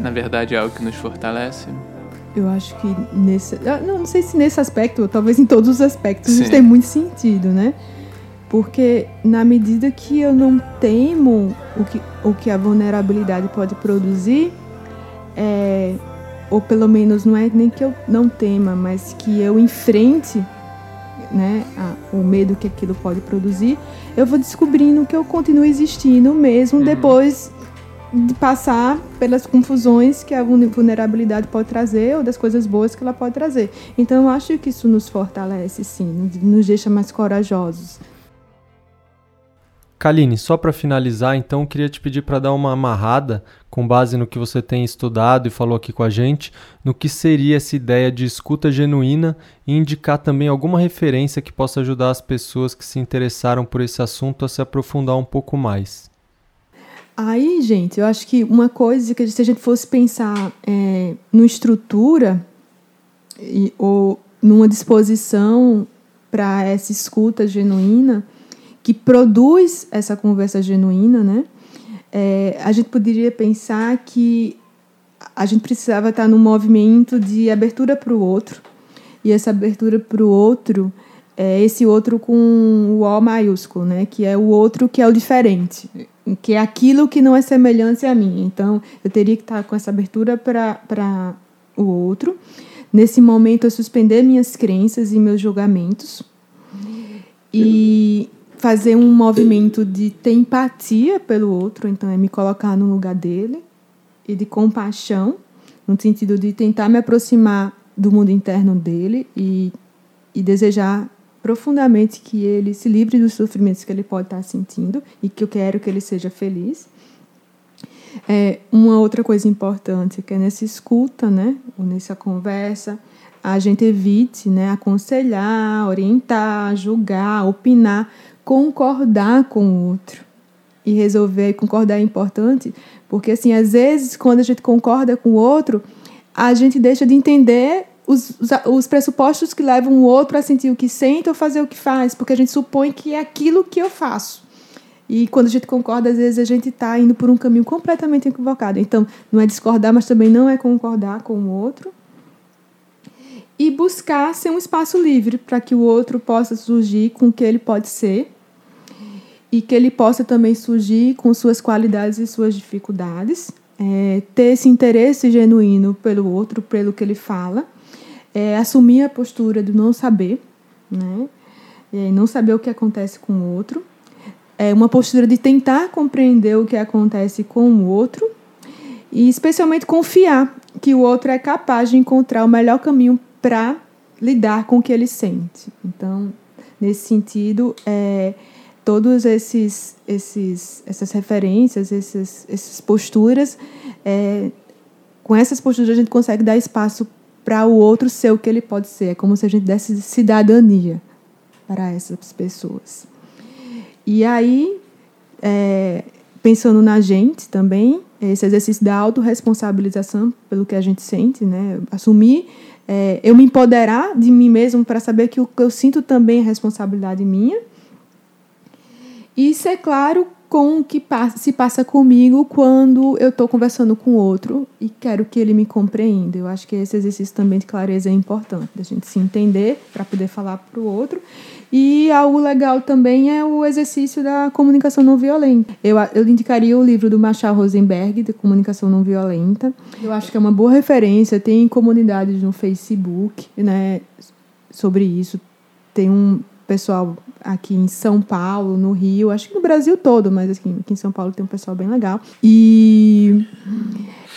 na verdade é algo que nos fortalece? Eu acho que nesse. Não, não sei se nesse aspecto, ou talvez em todos os aspectos, Sim. isso tem muito sentido, né? Porque na medida que eu não temo o que, o que a vulnerabilidade pode produzir, é, ou pelo menos não é nem que eu não tema, mas que eu enfrente né, a, o medo que aquilo pode produzir, eu vou descobrindo que eu continuo existindo mesmo uhum. depois de passar pelas confusões que a vulnerabilidade pode trazer ou das coisas boas que ela pode trazer. Então, eu acho que isso nos fortalece, sim, nos deixa mais corajosos. Kaline, só para finalizar, então, queria te pedir para dar uma amarrada, com base no que você tem estudado e falou aqui com a gente, no que seria essa ideia de escuta genuína e indicar também alguma referência que possa ajudar as pessoas que se interessaram por esse assunto a se aprofundar um pouco mais. Aí, gente, eu acho que uma coisa que se a gente fosse pensar é, numa estrutura e, ou numa disposição para essa escuta genuína que produz essa conversa genuína, né? É, a gente poderia pensar que a gente precisava estar num movimento de abertura para o outro e essa abertura para o outro é esse outro com o O maiúsculo, né? Que é o outro que é o diferente que é aquilo que não é semelhante a mim. Então, eu teria que estar com essa abertura para o outro. Nesse momento, eu suspender minhas crenças e meus julgamentos e fazer um movimento de ter empatia pelo outro, então é me colocar no lugar dele e de compaixão, no sentido de tentar me aproximar do mundo interno dele e, e desejar profundamente que ele se livre dos sofrimentos que ele pode estar sentindo e que eu quero que ele seja feliz. É, uma outra coisa importante é que nessa escuta, né, ou nessa conversa, a gente evite né, aconselhar, orientar, julgar, opinar, concordar com o outro e resolver concordar é importante, porque assim, às vezes quando a gente concorda com o outro, a gente deixa de entender os, os, os pressupostos que levam o outro a sentir o que sente ou fazer o que faz, porque a gente supõe que é aquilo que eu faço. E quando a gente concorda, às vezes a gente está indo por um caminho completamente equivocado. Então, não é discordar, mas também não é concordar com o outro. E buscar ser um espaço livre para que o outro possa surgir com o que ele pode ser e que ele possa também surgir com suas qualidades e suas dificuldades. É, ter esse interesse genuíno pelo outro, pelo que ele fala. É, assumir a postura do não saber, né? É, não saber o que acontece com o outro é uma postura de tentar compreender o que acontece com o outro e especialmente confiar que o outro é capaz de encontrar o melhor caminho para lidar com o que ele sente. Então, nesse sentido, é, todos esses, esses, essas referências, esses, essas posturas, é, com essas posturas a gente consegue dar espaço para o outro ser o que ele pode ser. É como se a gente desse cidadania para essas pessoas. E aí, é, pensando na gente também, esse exercício da autorresponsabilização pelo que a gente sente, né? Assumir, é, eu me empoderar de mim mesmo para saber que o que eu sinto também é responsabilidade minha. E ser claro com o que se passa comigo quando eu estou conversando com outro e quero que ele me compreenda. Eu acho que esse exercício também de clareza é importante, da gente se entender para poder falar para o outro e algo legal também é o exercício da comunicação não violenta. Eu, eu indicaria o livro do Marshall Rosenberg, de Comunicação Não Violenta. Eu acho que é uma boa referência. Tem comunidades no Facebook né, sobre isso. Tem um pessoal aqui em São Paulo, no Rio, acho que no Brasil todo, mas aqui, aqui em São Paulo tem um pessoal bem legal. E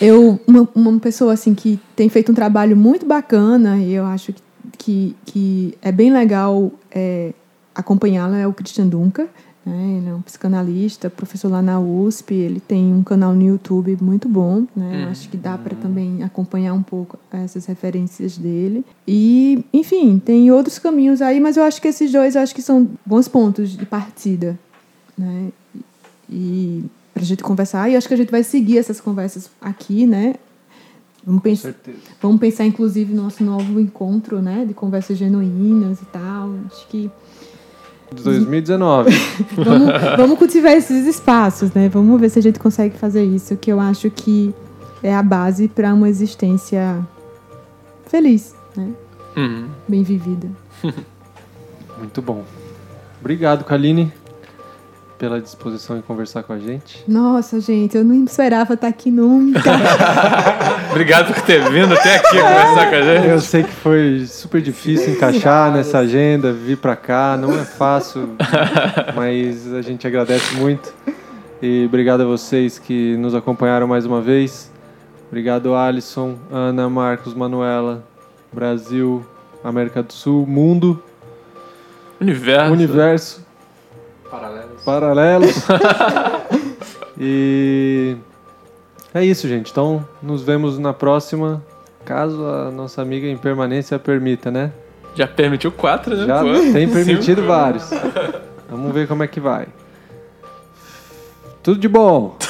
eu, uma, uma pessoa assim que tem feito um trabalho muito bacana, e eu acho que que, que é bem legal é, acompanhá-la é o Christian Dunker. Né? Ele é um psicanalista, professor lá na USP. Ele tem um canal no YouTube muito bom. Né? Hum. Acho que dá para também acompanhar um pouco essas referências dele. E, enfim, tem outros caminhos aí, mas eu acho que esses dois acho que são bons pontos de partida. Né? E para a gente conversar. E acho que a gente vai seguir essas conversas aqui, né? Vamos, pensar, vamos pensar, inclusive, no nosso novo encontro, né? De conversas genuínas e tal. Acho que. 2019. vamos, vamos cultivar esses espaços, né? Vamos ver se a gente consegue fazer isso, que eu acho que é a base para uma existência feliz, né? Uhum. Bem vivida. Muito bom. Obrigado, Kaline pela disposição em conversar com a gente. Nossa, gente, eu não esperava estar aqui nunca. Obrigado por ter vindo até aqui conversar com a gente. Eu sei que foi super difícil encaixar nessa agenda, vir para cá, não é fácil, mas a gente agradece muito. E obrigado a vocês que nos acompanharam mais uma vez. Obrigado, Alisson, Ana, Marcos, Manuela, Brasil, América do Sul, mundo. Universo. Universo. Paralelos paralelos. e é isso, gente. Então, nos vemos na próxima, caso a nossa amiga em permanência permita, né? Já permitiu quatro, né? Já Pô? tem permitido Cinco. vários. Vamos ver como é que vai. Tudo de bom.